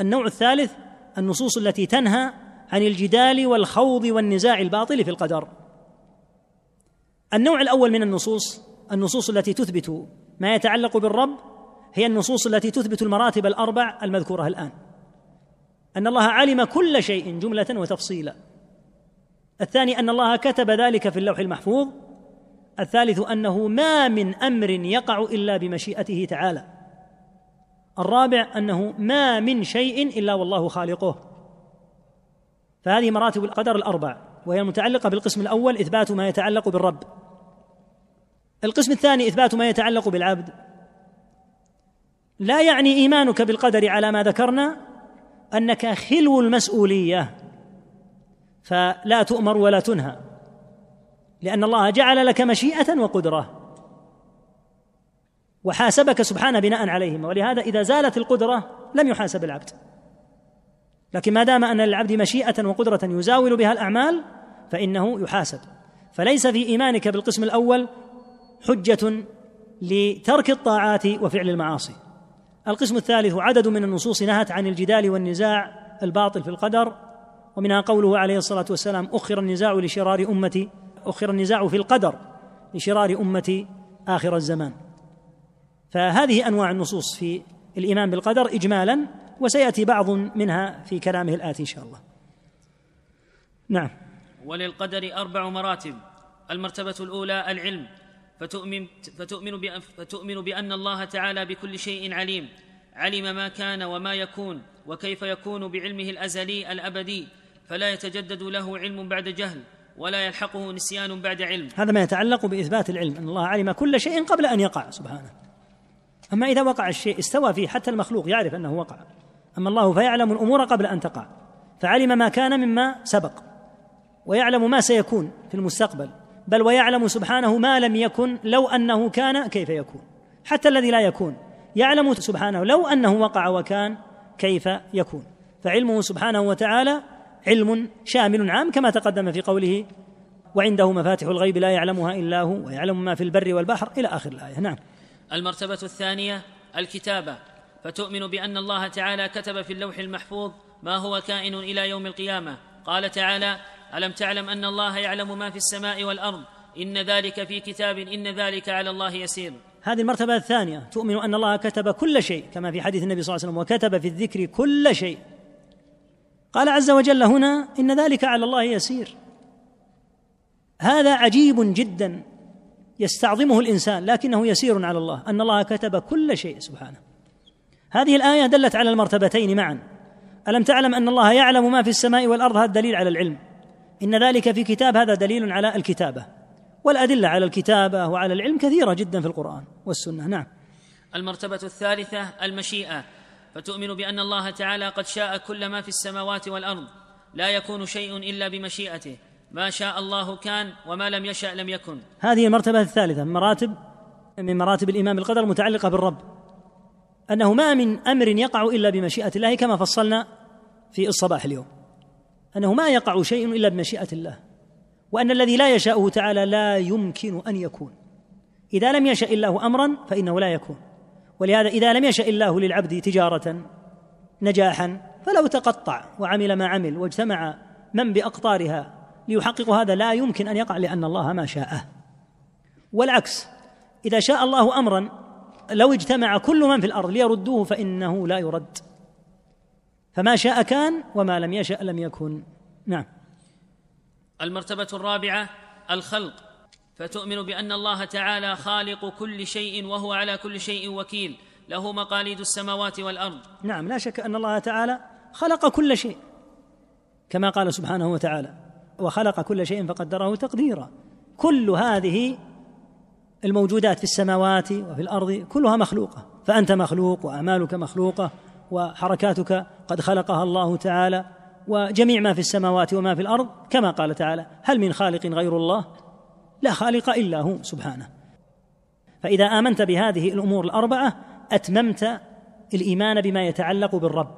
[SPEAKER 2] النوع الثالث النصوص التي تنهى عن الجدال والخوض والنزاع الباطل في القدر النوع الاول من النصوص النصوص التي تثبت ما يتعلق بالرب هي النصوص التي تثبت المراتب الاربع المذكوره الان ان الله علم كل شيء جمله وتفصيلا الثاني ان الله كتب ذلك في اللوح المحفوظ الثالث انه ما من امر يقع الا بمشيئته تعالى الرابع انه ما من شيء الا والله خالقه فهذه مراتب القدر الاربع وهي المتعلقة بالقسم الأول إثبات ما يتعلق بالرب القسم الثاني إثبات ما يتعلق بالعبد لا يعني إيمانك بالقدر على ما ذكرنا أنك خلو المسؤولية فلا تؤمر ولا تنهى لأن الله جعل لك مشيئة وقدرة وحاسبك سبحانه بناء عليهما ولهذا إذا زالت القدرة لم يحاسب العبد لكن ما دام أن للعبد مشيئة وقدرة يزاول بها الأعمال فإنه يحاسب فليس في إيمانك بالقسم الأول حجة لترك الطاعات وفعل المعاصي القسم الثالث عدد من النصوص نهت عن الجدال والنزاع الباطل في القدر ومنها قوله عليه الصلاة والسلام أخر النزاع لشرار أمتي أخر النزاع في القدر لشرار أمتي آخر الزمان فهذه أنواع النصوص في الإيمان بالقدر إجمالا وسيأتي بعض منها في كلامه الآتي إن شاء الله نعم
[SPEAKER 1] وللقدر أربع مراتب المرتبة الأولى العلم فتؤمن, فتؤمن, بأن, فتؤمن بأن الله تعالى بكل شيء عليم علم ما كان وما يكون وكيف يكون بعلمه الأزلي الأبدي فلا يتجدد له علم بعد جهل ولا يلحقه نسيان بعد علم
[SPEAKER 2] هذا ما يتعلق بإثبات العلم أن الله علم كل شيء قبل أن يقع سبحانه أما إذا وقع الشيء استوى فيه حتى المخلوق يعرف أنه وقع أما الله فيعلم الأمور قبل أن تقع فعلم ما كان مما سبق ويعلم ما سيكون في المستقبل بل ويعلم سبحانه ما لم يكن لو انه كان كيف يكون حتى الذي لا يكون يعلم سبحانه لو انه وقع وكان كيف يكون فعلمه سبحانه وتعالى علم شامل عام كما تقدم في قوله وعنده مفاتح الغيب لا يعلمها الا هو ويعلم ما في البر والبحر الى اخر الايه نعم
[SPEAKER 1] المرتبه الثانيه الكتابه فتؤمن بان الله تعالى كتب في اللوح المحفوظ ما هو كائن الى يوم القيامه قال تعالى الم تعلم ان الله يعلم ما في السماء والارض ان ذلك في كتاب ان ذلك على الله يسير
[SPEAKER 2] هذه المرتبه الثانيه تؤمن ان الله كتب كل شيء كما في حديث النبي صلى الله عليه وسلم وكتب في الذكر كل شيء قال عز وجل هنا ان ذلك على الله يسير هذا عجيب جدا يستعظمه الانسان لكنه يسير على الله ان الله كتب كل شيء سبحانه هذه الايه دلت على المرتبتين معا ألم تعلم أن الله يعلم ما في السماء والأرض هذا دليل على العلم إن ذلك في كتاب هذا دليل على الكتابة والأدلة على الكتابة وعلى العلم كثيرة جدا في القرآن والسنة نعم
[SPEAKER 1] المرتبة الثالثة المشيئة فتؤمن بأن الله تعالى قد شاء كل ما في السماوات والأرض لا يكون شيء إلا بمشيئته ما شاء الله كان وما لم يشأ لم يكن
[SPEAKER 2] هذه المرتبة الثالثة من مراتب من مراتب الإيمان بالقدر المتعلقة بالرب أنه ما من أمر يقع إلا بمشيئة الله كما فصلنا في الصباح اليوم أنه ما يقع شيء إلا بمشيئة الله وأن الذي لا يشاءه تعالى لا يمكن أن يكون إذا لم يشأ الله أمرا فإنه لا يكون ولهذا إذا لم يشأ الله للعبد تجارة نجاحا فلو تقطع وعمل ما عمل واجتمع من بأقطارها ليحقق هذا لا يمكن أن يقع لأن الله ما شاءه والعكس إذا شاء الله أمرا لو اجتمع كل من في الأرض ليردوه فإنه لا يرد فما شاء كان وما لم يشأ لم يكن نعم
[SPEAKER 1] المرتبة الرابعة الخلق فتؤمن بأن الله تعالى خالق كل شيء وهو على كل شيء وكيل له مقاليد السماوات والأرض
[SPEAKER 2] نعم لا شك أن الله تعالى خلق كل شيء كما قال سبحانه وتعالى وخلق كل شيء فقدره تقديرا كل هذه الموجودات في السماوات وفي الارض كلها مخلوقه فانت مخلوق واعمالك مخلوقه وحركاتك قد خلقها الله تعالى وجميع ما في السماوات وما في الارض كما قال تعالى هل من خالق غير الله لا خالق الا هو سبحانه فاذا امنت بهذه الامور الاربعه اتممت الايمان بما يتعلق بالرب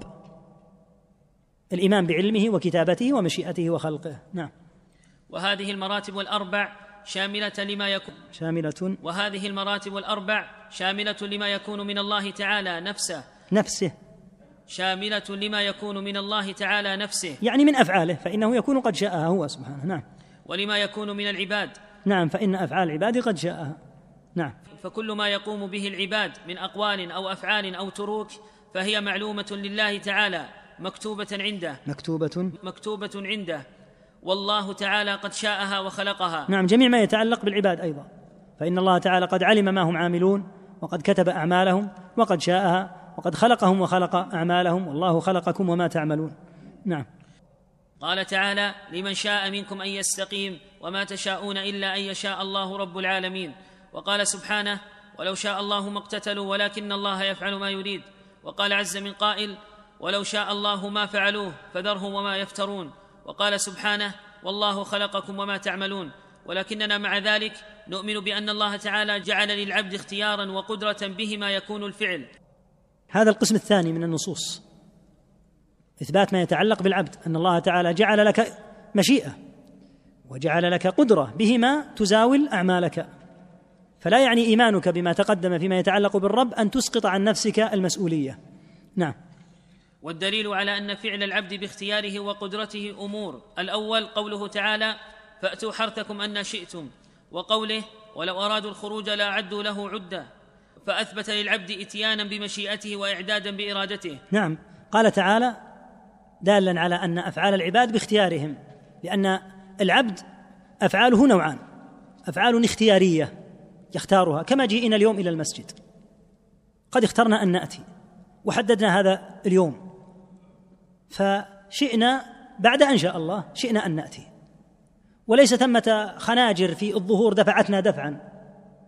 [SPEAKER 2] الايمان بعلمه وكتابته ومشيئته وخلقه نعم
[SPEAKER 1] وهذه المراتب الاربع شاملة لما يكون
[SPEAKER 2] شاملة
[SPEAKER 1] وهذه المراتب الأربع شاملة لما يكون من الله تعالى نفسه
[SPEAKER 2] نفسه
[SPEAKER 1] شاملة لما يكون من الله تعالى نفسه
[SPEAKER 2] يعني من أفعاله فإنه يكون قد شاءها هو سبحانه نعم
[SPEAKER 1] ولما يكون من العباد
[SPEAKER 2] نعم فإن أفعال العباد قد شاءها نعم
[SPEAKER 1] فكل ما يقوم به العباد من أقوال أو أفعال أو تروك فهي معلومة لله تعالى مكتوبة عنده
[SPEAKER 2] مكتوبة
[SPEAKER 1] مكتوبة عنده والله تعالى قد شاءها وخلقها
[SPEAKER 2] نعم جميع ما يتعلق بالعباد أيضا فإن الله تعالى قد علم ما هم عاملون وقد كتب أعمالهم وقد شاءها وقد خلقهم وخلق أعمالهم والله خلقكم وما تعملون نعم
[SPEAKER 1] قال تعالى لمن شاء منكم أن يستقيم وما تشاءون إلا أن يشاء الله رب العالمين وقال سبحانه ولو شاء الله ما اقتتلوا ولكن الله يفعل ما يريد وقال عز من قائل ولو شاء الله ما فعلوه فذرهم وما يفترون وقال سبحانه والله خلقكم وما تعملون ولكننا مع ذلك نؤمن بان الله تعالى جعل للعبد اختيارا وقدره بهما يكون الفعل
[SPEAKER 2] هذا القسم الثاني من النصوص إثبات ما يتعلق بالعبد أن الله تعالى جعل لك مشيئة وجعل لك قدرة بهما تزاول أعمالك فلا يعني إيمانك بما تقدم فيما يتعلق بالرب أن تسقط عن نفسك المسؤولية نعم
[SPEAKER 1] والدليل على أن فعل العبد باختياره وقدرته أمور الأول قوله تعالى فأتوا حرثكم أن شئتم وقوله ولو أرادوا الخروج لأعدوا له عدة فأثبت للعبد إتيانا بمشيئته وإعدادا بإرادته
[SPEAKER 2] نعم قال تعالى دالا على أن أفعال العباد باختيارهم لأن العبد أفعاله نوعان أفعال اختيارية يختارها كما جئنا اليوم إلى المسجد قد اخترنا أن نأتي وحددنا هذا اليوم فشئنا بعد أن شاء الله شئنا أن نأتي وليس ثمة خناجر في الظهور دفعتنا دفعا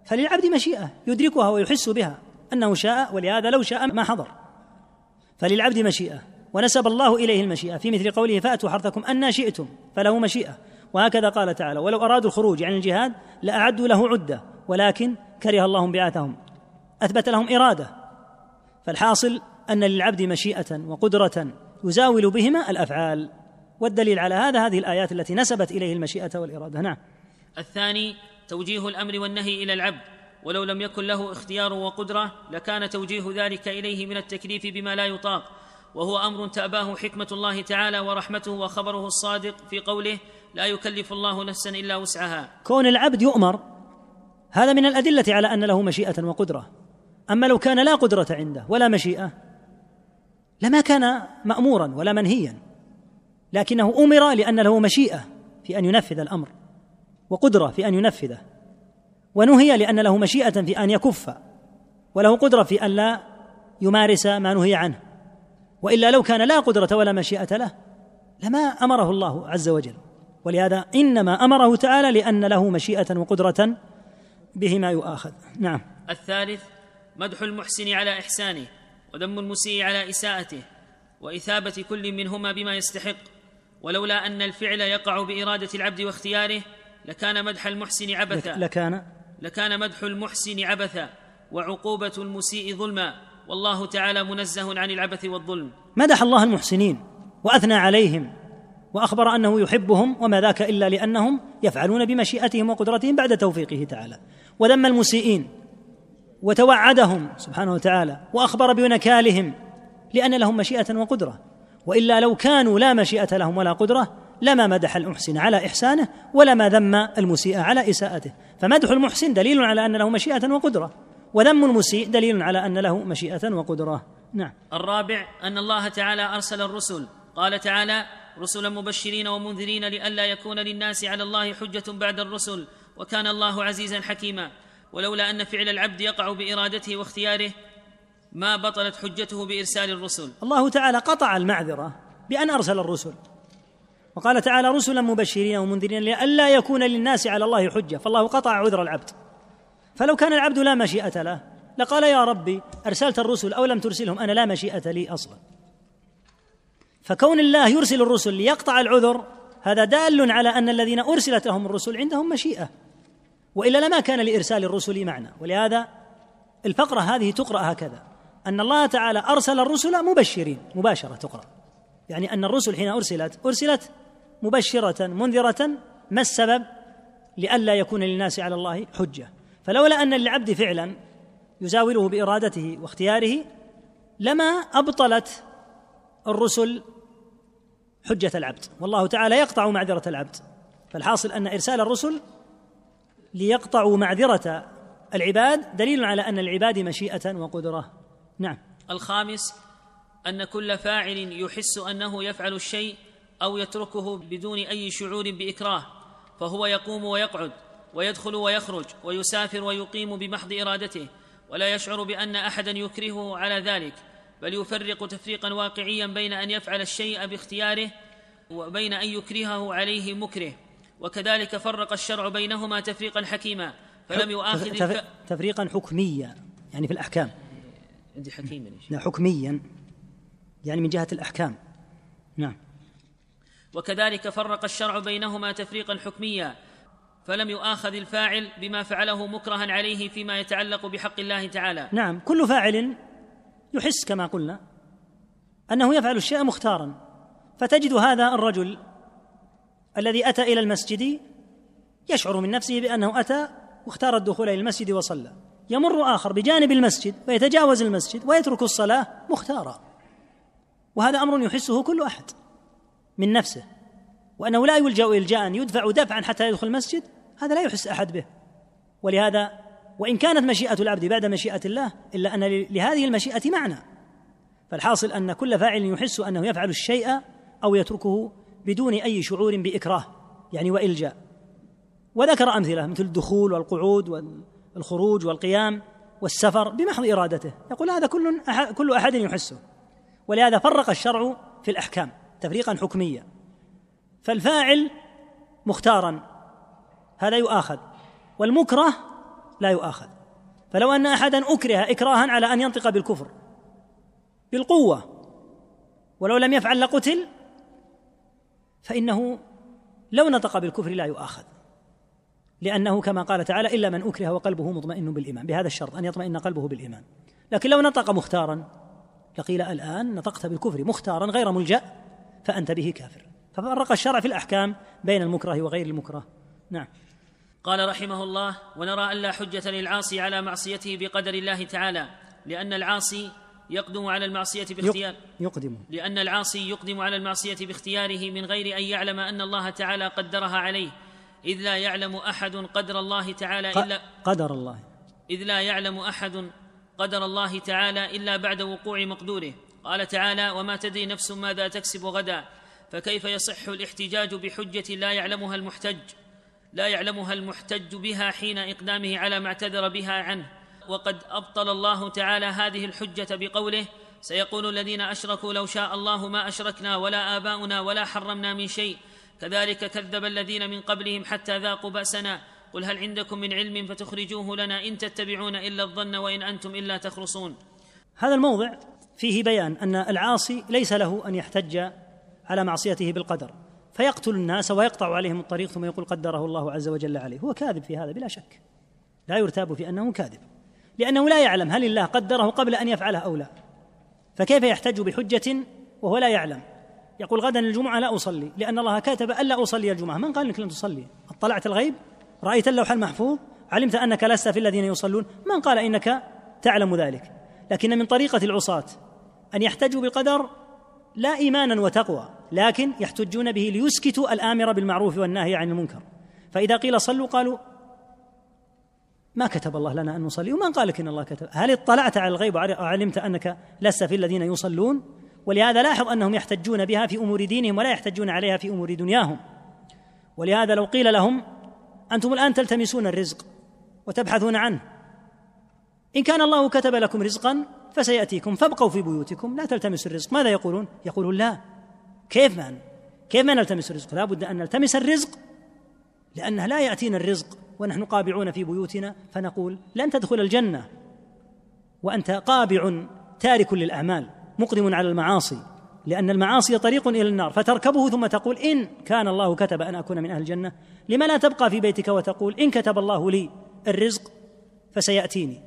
[SPEAKER 2] فللعبد مشيئة يدركها ويحس بها أنه شاء ولهذا لو شاء ما حضر فللعبد مشيئة ونسب الله إليه المشيئة في مثل قوله فأتوا حرثكم أن شئتم فله مشيئة وهكذا قال تعالى ولو أرادوا الخروج عن الجهاد لأعدوا له عدة ولكن كره الله بعاثهم أثبت لهم إرادة فالحاصل أن للعبد مشيئة وقدرة يزاول بهما الأفعال والدليل على هذا هذه الآيات التي نسبت إليه المشيئة والإرادة نعم
[SPEAKER 1] الثاني توجيه الامر والنهي الى العبد ولو لم يكن له اختيار وقدره لكان توجيه ذلك اليه من التكليف بما لا يطاق وهو امر تاباه حكمه الله تعالى ورحمته وخبره الصادق في قوله لا يكلف الله نفسا الا وسعها
[SPEAKER 2] كون العبد يؤمر هذا من الادله على ان له مشيئه وقدره اما لو كان لا قدره عنده ولا مشيئه لما كان مامورا ولا منهيا لكنه امر لان له مشيئه في ان ينفذ الامر وقدره في ان ينفذه ونهي لان له مشيئه في ان يكف وله قدره في ان لا يمارس ما نهي عنه والا لو كان لا قدره ولا مشيئه له لما امره الله عز وجل ولهذا انما امره تعالى لان له مشيئه وقدره بهما يؤاخذ نعم
[SPEAKER 1] الثالث مدح المحسن على احسانه وذم المسيء على اساءته واثابه كل منهما بما يستحق ولولا ان الفعل يقع باراده العبد واختياره لكان مدح المحسن عبثا لكان لكان مدح المحسن عبثا وعقوبة المسيء ظلما والله تعالى منزه عن العبث والظلم
[SPEAKER 2] مدح الله المحسنين وأثنى عليهم وأخبر أنه يحبهم وما ذاك إلا لأنهم يفعلون بمشيئتهم وقدرتهم بعد توفيقه تعالى وذم المسيئين وتوعدهم سبحانه وتعالى وأخبر بنكالهم لأن لهم مشيئة وقدرة وإلا لو كانوا لا مشيئة لهم ولا قدرة لما مدح المحسن على إحسانه ولما ذم المسيء على إساءته فمدح المحسن دليل على أن له مشيئة وقدرة وذم المسيء دليل على أن له مشيئة وقدرة نعم
[SPEAKER 1] الرابع أن الله تعالى أرسل الرسل قال تعالى رسلا مبشرين ومنذرين لئلا يكون للناس على الله حجة بعد الرسل وكان الله عزيزا حكيما ولولا أن فعل العبد يقع بإرادته واختياره ما بطلت حجته بإرسال الرسل
[SPEAKER 2] الله تعالى قطع المعذرة بأن أرسل الرسل وقال تعالى رسلا مبشرين ومنذرين لئلا يكون للناس على الله حجه فالله قطع عذر العبد فلو كان العبد لا مشيئه له لقال يا ربي ارسلت الرسل او لم ترسلهم انا لا مشيئه لي اصلا فكون الله يرسل الرسل ليقطع العذر هذا دال على ان الذين ارسلت لهم الرسل عندهم مشيئه والا لما كان لارسال الرسل معنى ولهذا الفقره هذه تقرا هكذا ان الله تعالى ارسل الرسل مبشرين مباشره تقرا يعني ان الرسل حين ارسلت ارسلت مبشرة منذرة ما السبب لئلا يكون للناس على الله حجة فلولا أن للعبد فعلا يزاوله بإرادته واختياره لما أبطلت الرسل حجة العبد والله تعالى يقطع معذرة العبد فالحاصل أن إرسال الرسل ليقطعوا معذرة العباد دليل على أن العباد مشيئة وقدرة نعم
[SPEAKER 1] الخامس أن كل فاعل يحس أنه يفعل الشيء او يتركه بدون اي شعور باكراه فهو يقوم ويقعد ويدخل ويخرج ويسافر ويقيم بمحض ارادته ولا يشعر بان احدا يكرهه على ذلك بل يفرق تفريقا واقعيا بين ان يفعل الشيء باختياره وبين ان يكرهه عليه مكره وكذلك فرق الشرع بينهما تفريقا حكيما فلم يؤاخذ تف...
[SPEAKER 2] تفريقا حكميا يعني في الاحكام عندي حكيما لا حكميا يعني من جهه الاحكام نعم
[SPEAKER 1] وكذلك فرق الشرع بينهما تفريقا حكميا فلم يؤاخذ الفاعل بما فعله مكرها عليه فيما يتعلق بحق الله تعالى
[SPEAKER 2] نعم كل فاعل يحس كما قلنا انه يفعل الشيء مختارا فتجد هذا الرجل الذي اتى الى المسجد يشعر من نفسه بانه اتى واختار الدخول الى المسجد وصلى يمر اخر بجانب المسجد ويتجاوز المسجد ويترك الصلاه مختارا وهذا امر يحسه كل احد من نفسه وأنه لا يلجأ إلجاء يدفع دفعا حتى يدخل المسجد هذا لا يحس أحد به ولهذا وإن كانت مشيئة العبد بعد مشيئة الله إلا أن لهذه المشيئة معنى فالحاصل أن كل فاعل يحس أنه يفعل الشيء أو يتركه بدون أي شعور بإكراه يعني وإلجاء وذكر أمثلة مثل الدخول والقعود والخروج والقيام والسفر بمحض إرادته يقول هذا كل أحد كل أحد يحسه ولهذا فرق الشرع في الأحكام تفريقا حكميا فالفاعل مختارا هذا يؤاخذ والمكره لا يؤاخذ فلو ان احدا اكره اكراها على ان ينطق بالكفر بالقوه ولو لم يفعل لقتل فانه لو نطق بالكفر لا يؤاخذ لأنه كما قال تعالى إلا من أكره وقلبه مطمئن بالإيمان بهذا الشرط أن يطمئن قلبه بالإيمان لكن لو نطق مختارا لقيل الآن نطقت بالكفر مختارا غير ملجأ فأنت به كافر ففرق الشرع في الأحكام بين المكره وغير المكره نعم
[SPEAKER 1] قال رحمه الله ونرى أن لا حجة للعاصي على معصيته بقدر الله تعالى لأن العاصي يقدم على المعصية باختيار
[SPEAKER 2] يقدم
[SPEAKER 1] لأن العاصي يقدم على المعصية باختياره من غير أن يعلم أن الله تعالى قدرها عليه إذ لا يعلم أحد قدر الله تعالى إلا
[SPEAKER 2] قدر الله
[SPEAKER 1] إذ لا يعلم أحد قدر الله تعالى إلا بعد وقوع مقدوره قال تعالى وما تدري نفس ماذا تكسب غدا فكيف يصح الاحتجاج بحجه لا يعلمها المحتج لا يعلمها المحتج بها حين اقدامه على ما اعتذر بها عنه وقد ابطل الله تعالى هذه الحجه بقوله سيقول الذين اشركوا لو شاء الله ما اشركنا ولا اباؤنا ولا حرمنا من شيء كذلك كذب الذين من قبلهم حتى ذاقوا باسنا قل هل عندكم من علم فتخرجوه لنا ان تتبعون الا الظن وان انتم الا تخرصون
[SPEAKER 2] هذا الموضع فيه بيان ان العاصي ليس له ان يحتج على معصيته بالقدر فيقتل الناس ويقطع عليهم الطريق ثم يقول قدره الله عز وجل عليه هو كاذب في هذا بلا شك لا يرتاب في انه كاذب لانه لا يعلم هل الله قدره قبل ان يفعله او لا فكيف يحتج بحجه وهو لا يعلم يقول غدا الجمعه لا اصلي لان الله كاتب الا اصلي الجمعه من قال انك لن تصلي اطلعت الغيب رايت اللوح المحفوظ علمت انك لست في الذين يصلون من قال انك تعلم ذلك لكن من طريقه العصاه أن يحتجوا بالقدر لا إيمانا وتقوى لكن يحتجون به ليسكتوا الآمر بالمعروف والنهي عن المنكر فإذا قيل صلوا قالوا ما كتب الله لنا أن نصلي ومن قال لك إن الله كتب هل اطلعت على الغيب وعلمت أنك لست في الذين يصلون ولهذا لاحظ أنهم يحتجون بها في أمور دينهم ولا يحتجون عليها في أمور دنياهم ولهذا لو قيل لهم أنتم الآن تلتمسون الرزق وتبحثون عنه إن كان الله كتب لكم رزقا فسيأتيكم فابقوا في بيوتكم لا تلتمسوا الرزق ماذا يقولون؟ يقولون لا كيف ما كيف ما نلتمس الرزق؟ لا بد أن نلتمس الرزق لأنه لا يأتينا الرزق ونحن قابعون في بيوتنا فنقول لن تدخل الجنة وأنت قابع تارك للأعمال مقدم على المعاصي لأن المعاصي طريق إلى النار فتركبه ثم تقول إن كان الله كتب أن أكون من أهل الجنة لما لا تبقى في بيتك وتقول إن كتب الله لي الرزق فسيأتيني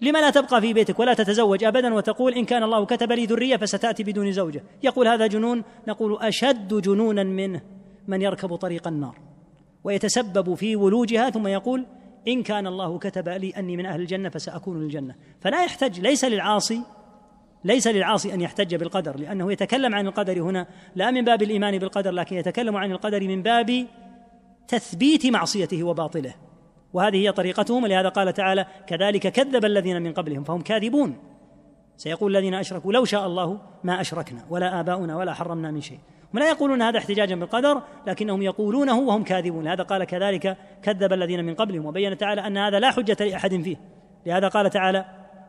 [SPEAKER 2] لما لا تبقى في بيتك ولا تتزوج ابدا وتقول ان كان الله كتب لي ذريه فستاتي بدون زوجه يقول هذا جنون نقول اشد جنونا منه من يركب طريق النار ويتسبب في ولوجها ثم يقول ان كان الله كتب لي اني من اهل الجنه فساكون للجنه فلا يحتج ليس للعاصي ليس للعاصي ان يحتج بالقدر لانه يتكلم عن القدر هنا لا من باب الايمان بالقدر لكن يتكلم عن القدر من باب تثبيت معصيته وباطله وهذه هي طريقتهم لهذا قال تعالى كذلك كذب الذين من قبلهم فهم كاذبون سيقول الذين اشركوا لو شاء الله ما اشركنا ولا اباؤنا ولا حرمنا من شيء هم لا يقولون هذا احتجاجا بالقدر لكنهم يقولونه وهم كاذبون لهذا قال كذلك كذب الذين من قبلهم وبين تعالى ان هذا لا حجه لاحد فيه لهذا قال تعالى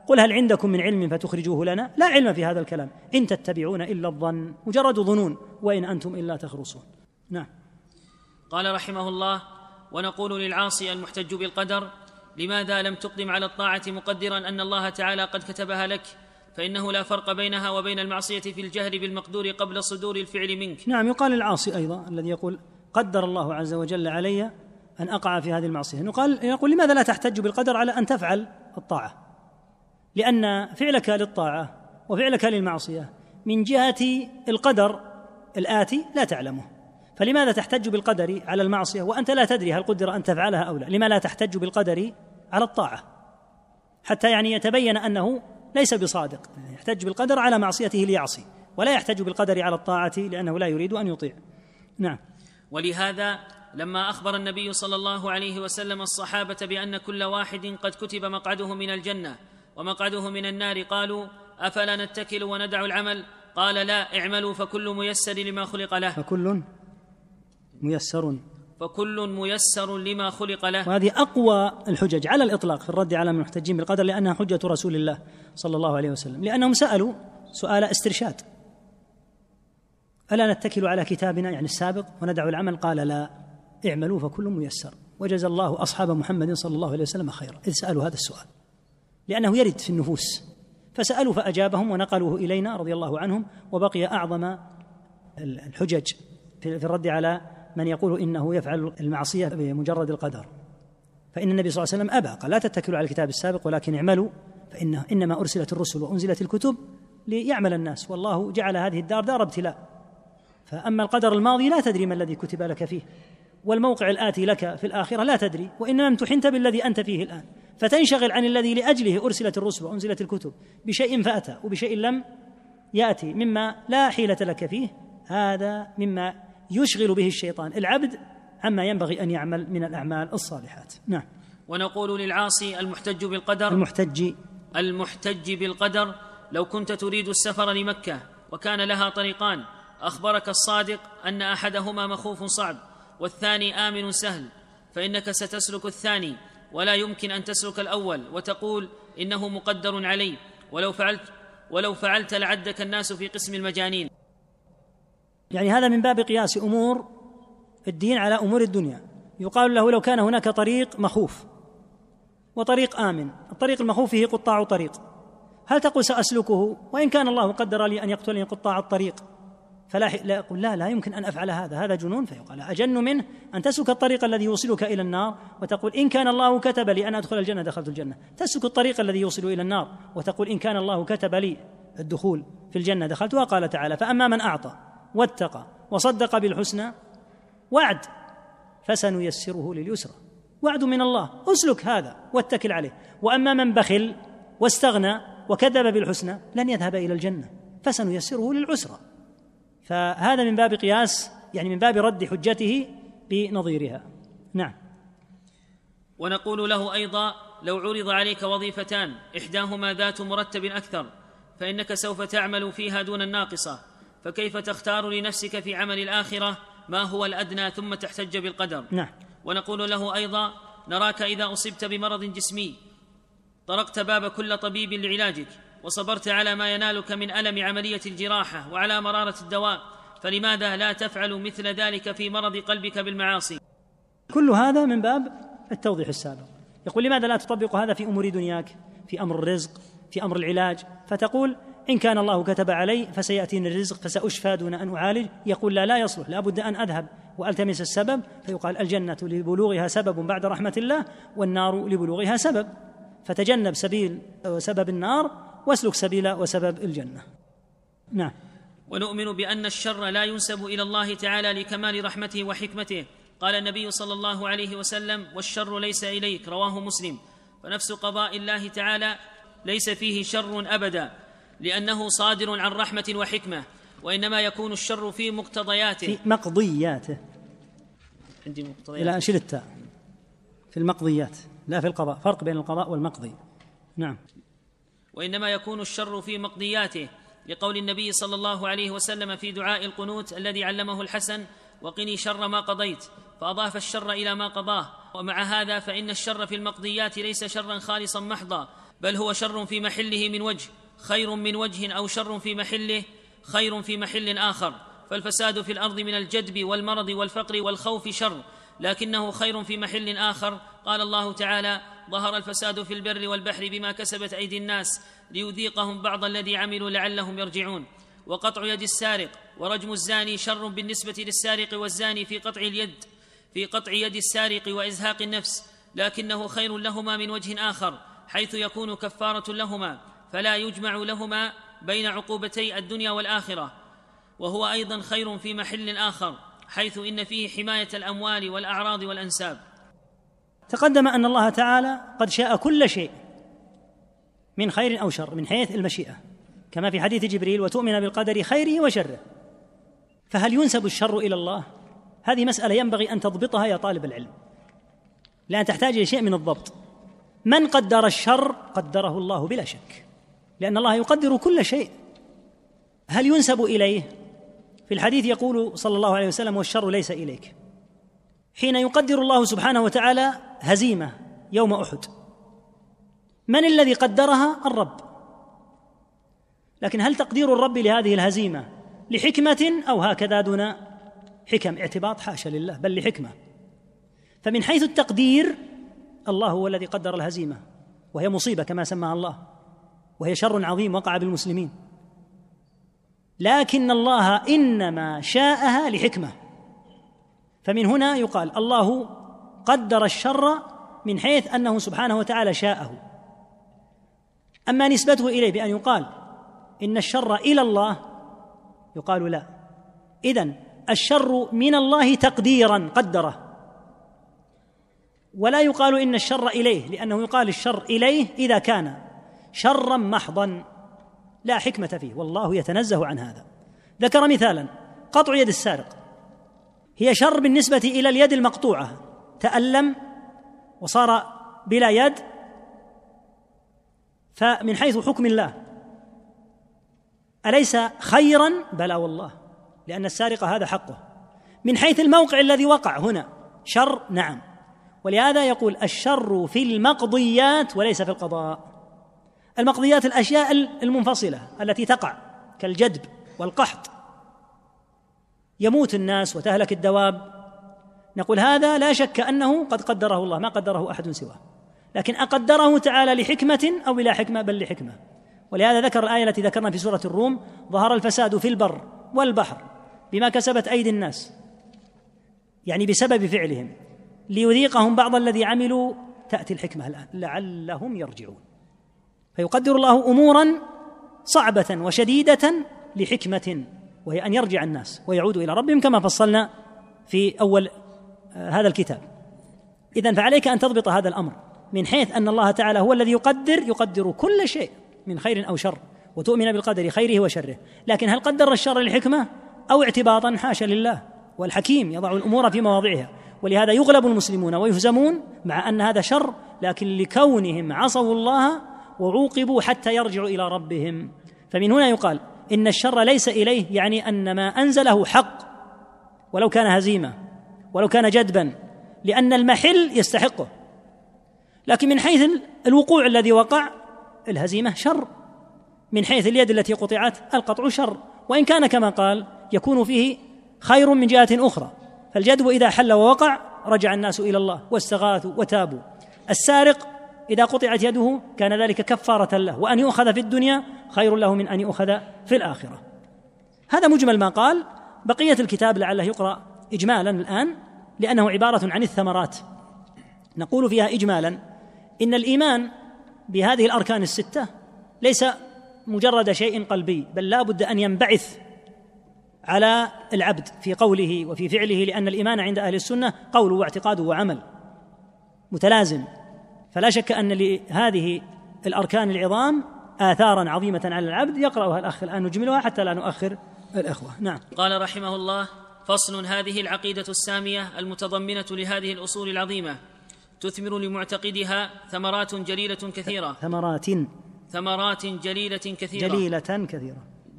[SPEAKER 2] قل هل عندكم من علم فتخرجوه لنا لا علم في هذا الكلام ان تتبعون الا الظن مجرد ظنون وان انتم الا تخرصون نعم
[SPEAKER 1] قال رحمه الله ونقول للعاصي المحتج بالقدر لماذا لم تقدم على الطاعه مقدرا ان الله تعالى قد كتبها لك فانه لا فرق بينها وبين المعصيه في الجهل بالمقدور قبل صدور الفعل منك
[SPEAKER 2] نعم يقال العاصي ايضا الذي يقول قدر الله عز وجل علي ان اقع في هذه المعصيه يقال يقول لماذا لا تحتج بالقدر على ان تفعل الطاعه لان فعلك للطاعه وفعلك للمعصيه من جهه القدر الاتي لا تعلمه فلماذا تحتج بالقدر على المعصيه وانت لا تدري هل قدر ان تفعلها او لا لما لا تحتج بالقدر على الطاعه حتى يعني يتبين انه ليس بصادق يحتج بالقدر على معصيته ليعصي ولا يحتج بالقدر على الطاعه لانه لا يريد ان يطيع نعم
[SPEAKER 1] ولهذا لما اخبر النبي صلى الله عليه وسلم الصحابه بان كل واحد قد كتب مقعده من الجنه ومقعده من النار قالوا افلا نتكل وندع العمل قال لا اعملوا فكل ميسر لما خلق له فكل
[SPEAKER 2] ميسر
[SPEAKER 1] فكل ميسر لما خلق له
[SPEAKER 2] وهذه أقوى الحجج على الإطلاق في الرد على المحتجين بالقدر لأنها حجة رسول الله صلى الله عليه وسلم لأنهم سألوا سؤال استرشاد ألا نتكل على كتابنا يعني السابق وندع العمل قال لا اعملوا فكل ميسر وجزى الله أصحاب محمد صلى الله عليه وسلم خيرا إذ سألوا هذا السؤال لأنه يرد في النفوس فسألوا فأجابهم ونقلوه إلينا رضي الله عنهم وبقي أعظم الحجج في الرد على من يقول إنه يفعل المعصية بمجرد القدر فإن النبي صلى الله عليه وسلم أبى قال لا تتكلوا على الكتاب السابق ولكن اعملوا فان إنما أرسلت الرسل وأنزلت الكتب ليعمل الناس والله جعل هذه الدار دار ابتلاء فأما القدر الماضي لا تدري ما الذي كتب لك فيه والموقع الآتي لك في الآخرة لا تدري وإنما امتحنت بالذي أنت فيه الآن فتنشغل عن الذي لأجله أرسلت الرسل وأنزلت الكتب بشيء فأتى وبشيء لم يأتي مما لا حيلة لك فيه هذا مما يشغل به الشيطان العبد عما ينبغي أن يعمل من الأعمال الصالحات نعم
[SPEAKER 1] ونقول للعاصي المحتج بالقدر
[SPEAKER 2] المحتج
[SPEAKER 1] المحتج بالقدر لو كنت تريد السفر لمكة وكان لها طريقان أخبرك الصادق أن أحدهما مخوف صعب والثاني آمن سهل فإنك ستسلك الثاني ولا يمكن أن تسلك الأول وتقول إنه مقدر علي ولو فعلت ولو فعلت لعدك الناس في قسم المجانين
[SPEAKER 2] يعني هذا من باب قياس امور الدين على امور الدنيا يقال له لو كان هناك طريق مخوف وطريق امن الطريق المخوف فيه قطاع طريق هل تقول ساسلكه وان كان الله قدر لي ان يقتلني قطاع الطريق فلا لا يقول لا لا يمكن ان افعل هذا هذا جنون فيقال اجن منه ان تسلك الطريق الذي يوصلك الى النار وتقول ان كان الله كتب لي ان ادخل الجنه دخلت الجنه تسلك الطريق الذي يوصل الى النار وتقول ان كان الله كتب لي الدخول في الجنه دخلتها قال تعالى فاما من اعطى واتقى وصدق بالحسنى وعد فسنيسره لليسرى وعد من الله اسلك هذا واتكل عليه واما من بخل واستغنى وكذب بالحسنى لن يذهب الى الجنه فسنيسره للعسرى فهذا من باب قياس يعني من باب رد حجته بنظيرها نعم
[SPEAKER 1] ونقول له ايضا لو عرض عليك وظيفتان احداهما ذات مرتب اكثر فانك سوف تعمل فيها دون الناقصه فكيف تختار لنفسك في عمل الآخرة ما هو الأدنى ثم تحتج بالقدر
[SPEAKER 2] نعم
[SPEAKER 1] ونقول له أيضا نراك إذا أصبت بمرض جسمي طرقت باب كل طبيب لعلاجك وصبرت على ما ينالك من ألم عملية الجراحة وعلى مرارة الدواء فلماذا لا تفعل مثل ذلك في مرض قلبك بالمعاصي
[SPEAKER 2] كل هذا من باب التوضيح السابق يقول لماذا لا تطبق هذا في أمور دنياك في أمر الرزق في أمر العلاج فتقول إن كان الله كتب علي فسيأتيني الرزق فسأشفى دون أن أعالج يقول لا لا يصلح لابد أن أذهب وألتمس السبب فيقال الجنة لبلوغها سبب بعد رحمة الله والنار لبلوغها سبب فتجنب سبيل سبب النار واسلك سبيل وسبب الجنة نعم
[SPEAKER 1] ونؤمن بأن الشر لا ينسب إلى الله تعالى لكمال رحمته وحكمته قال النبي صلى الله عليه وسلم والشر ليس إليك رواه مسلم فنفس قضاء الله تعالى ليس فيه شر أبدا لأنه صادر عن رحمة وحكمة وإنما يكون الشر في مقتضياته في مقضياته
[SPEAKER 2] عندي مقتضيات لا شيل التاء في المقضيات لا في القضاء فرق بين القضاء والمقضي نعم
[SPEAKER 1] وإنما يكون الشر في مقضياته لقول النبي صلى الله عليه وسلم في دعاء القنوت الذي علمه الحسن وقني شر ما قضيت فأضاف الشر إلى ما قضاه ومع هذا فإن الشر في المقضيات ليس شرا خالصا محضا بل هو شر في محله من وجه خير من وجه او شر في محله خير في محل اخر فالفساد في الارض من الجدب والمرض والفقر والخوف شر لكنه خير في محل اخر قال الله تعالى ظهر الفساد في البر والبحر بما كسبت ايدي الناس ليذيقهم بعض الذي عملوا لعلهم يرجعون وقطع يد السارق ورجم الزاني شر بالنسبه للسارق والزاني في قطع اليد في قطع يد السارق وازهاق النفس لكنه خير لهما من وجه اخر حيث يكون كفاره لهما فلا يجمع لهما بين عقوبتي الدنيا والاخره وهو ايضا خير في محل اخر حيث ان فيه حمايه الاموال والاعراض والانساب
[SPEAKER 2] تقدم ان الله تعالى قد شاء كل شيء من خير او شر من حيث المشيئه كما في حديث جبريل وتؤمن بالقدر خيره وشره فهل ينسب الشر الى الله هذه مساله ينبغي ان تضبطها يا طالب العلم لان تحتاج الى شيء من الضبط من قدر الشر قدره الله بلا شك لأن الله يقدر كل شيء هل ينسب إليه؟ في الحديث يقول صلى الله عليه وسلم والشر ليس إليك حين يقدر الله سبحانه وتعالى هزيمة يوم أحد من الذي قدرها؟ الرب لكن هل تقدير الرب لهذه الهزيمة لحكمة أو هكذا دون حكم اعتباط حاشا لله بل لحكمة فمن حيث التقدير الله هو الذي قدر الهزيمة وهي مصيبة كما سماها الله وهي شر عظيم وقع بالمسلمين لكن الله انما شاءها لحكمه فمن هنا يقال الله قدر الشر من حيث انه سبحانه وتعالى شاءه اما نسبته اليه بان يقال ان الشر الى الله يقال لا اذن الشر من الله تقديرا قدره ولا يقال ان الشر اليه لانه يقال الشر اليه اذا كان شرا محضا لا حكمة فيه والله يتنزه عن هذا ذكر مثالا قطع يد السارق هي شر بالنسبة إلى اليد المقطوعة تألم وصار بلا يد فمن حيث حكم الله أليس خيرا بلى والله لأن السارق هذا حقه من حيث الموقع الذي وقع هنا شر نعم ولهذا يقول الشر في المقضيات وليس في القضاء المقضيات الأشياء المنفصلة التي تقع كالجدب والقحط يموت الناس وتهلك الدواب نقول هذا لا شك أنه قد قدره الله ما قدره أحد سواه لكن أقدره تعالى لحكمة أو بلا حكمة بل لحكمة ولهذا ذكر الآية التي ذكرنا في سورة الروم ظهر الفساد في البر والبحر بما كسبت أيدي الناس يعني بسبب فعلهم ليذيقهم بعض الذي عملوا تأتي الحكمة الآن لعلهم يرجعون فيقدر الله امورا صعبه وشديده لحكمه وهي ان يرجع الناس ويعودوا الى ربهم كما فصلنا في اول آه، هذا الكتاب اذا فعليك ان تضبط هذا الامر من حيث ان الله تعالى هو الذي يقدر يقدر كل شيء من خير او شر وتؤمن بالقدر خيره وشره لكن هل قدر الشر للحكمه او اعتباطا حاشا لله والحكيم يضع الامور في مواضعها ولهذا يغلب المسلمون ويهزمون مع ان هذا شر لكن لكونهم عصوا الله وعوقبوا حتى يرجعوا الى ربهم فمن هنا يقال ان الشر ليس اليه يعني ان ما انزله حق ولو كان هزيمه ولو كان جدبا لان المحل يستحقه لكن من حيث الوقوع الذي وقع الهزيمه شر من حيث اليد التي قطعت القطع شر وان كان كما قال يكون فيه خير من جهه اخرى فالجدب اذا حل ووقع رجع الناس الى الله واستغاثوا وتابوا السارق إذا قطعت يده كان ذلك كفارة له وأن يؤخذ في الدنيا خير له من أن يؤخذ في الآخرة هذا مجمل ما قال بقية الكتاب لعله يقرأ إجمالا الآن لأنه عبارة عن الثمرات نقول فيها إجمالا إن الإيمان بهذه الأركان الستة ليس مجرد شيء قلبي بل لا بد أن ينبعث على العبد في قوله وفي فعله لأن الإيمان عند أهل السنة قول واعتقاد وعمل متلازم فلا شك أن لهذه الأركان العظام آثارا عظيمة على العبد يقرأها الأخ الآن نجملها حتى لا نؤخر الأخوة نعم
[SPEAKER 1] قال رحمه الله فصل هذه العقيدة السامية المتضمنة لهذه الأصول العظيمة تثمر لمعتقدها ثمرات جليلة كثيرة
[SPEAKER 2] ثمرات
[SPEAKER 1] ثمرات جليلة كثيرة
[SPEAKER 2] جليلة كثيرة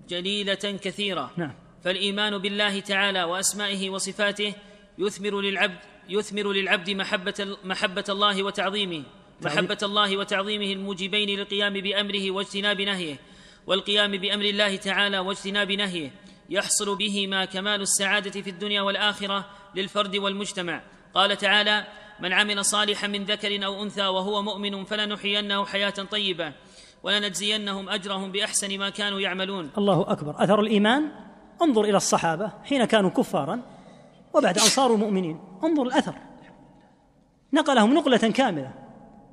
[SPEAKER 1] جليلة كثيرة نعم فالإيمان بالله تعالى وأسمائه وصفاته يثمر للعبد يثمر للعبد محبة محبة الله وتعظيمه محبة الله وتعظيمه الموجبين للقيام بأمره واجتناب نهيه والقيام بأمر الله تعالى واجتناب نهيه يحصل بهما كمال السعادة في الدنيا والآخرة للفرد والمجتمع قال تعالى من عمل صالحا من ذكر أو أنثى وهو مؤمن فلنحيينه حياة طيبة ولنجزينهم أجرهم بأحسن ما كانوا يعملون
[SPEAKER 2] الله أكبر أثر الإيمان انظر إلى الصحابة حين كانوا كفارا وبعد أن صاروا مؤمنين انظر الأثر نقلهم نقلة كاملة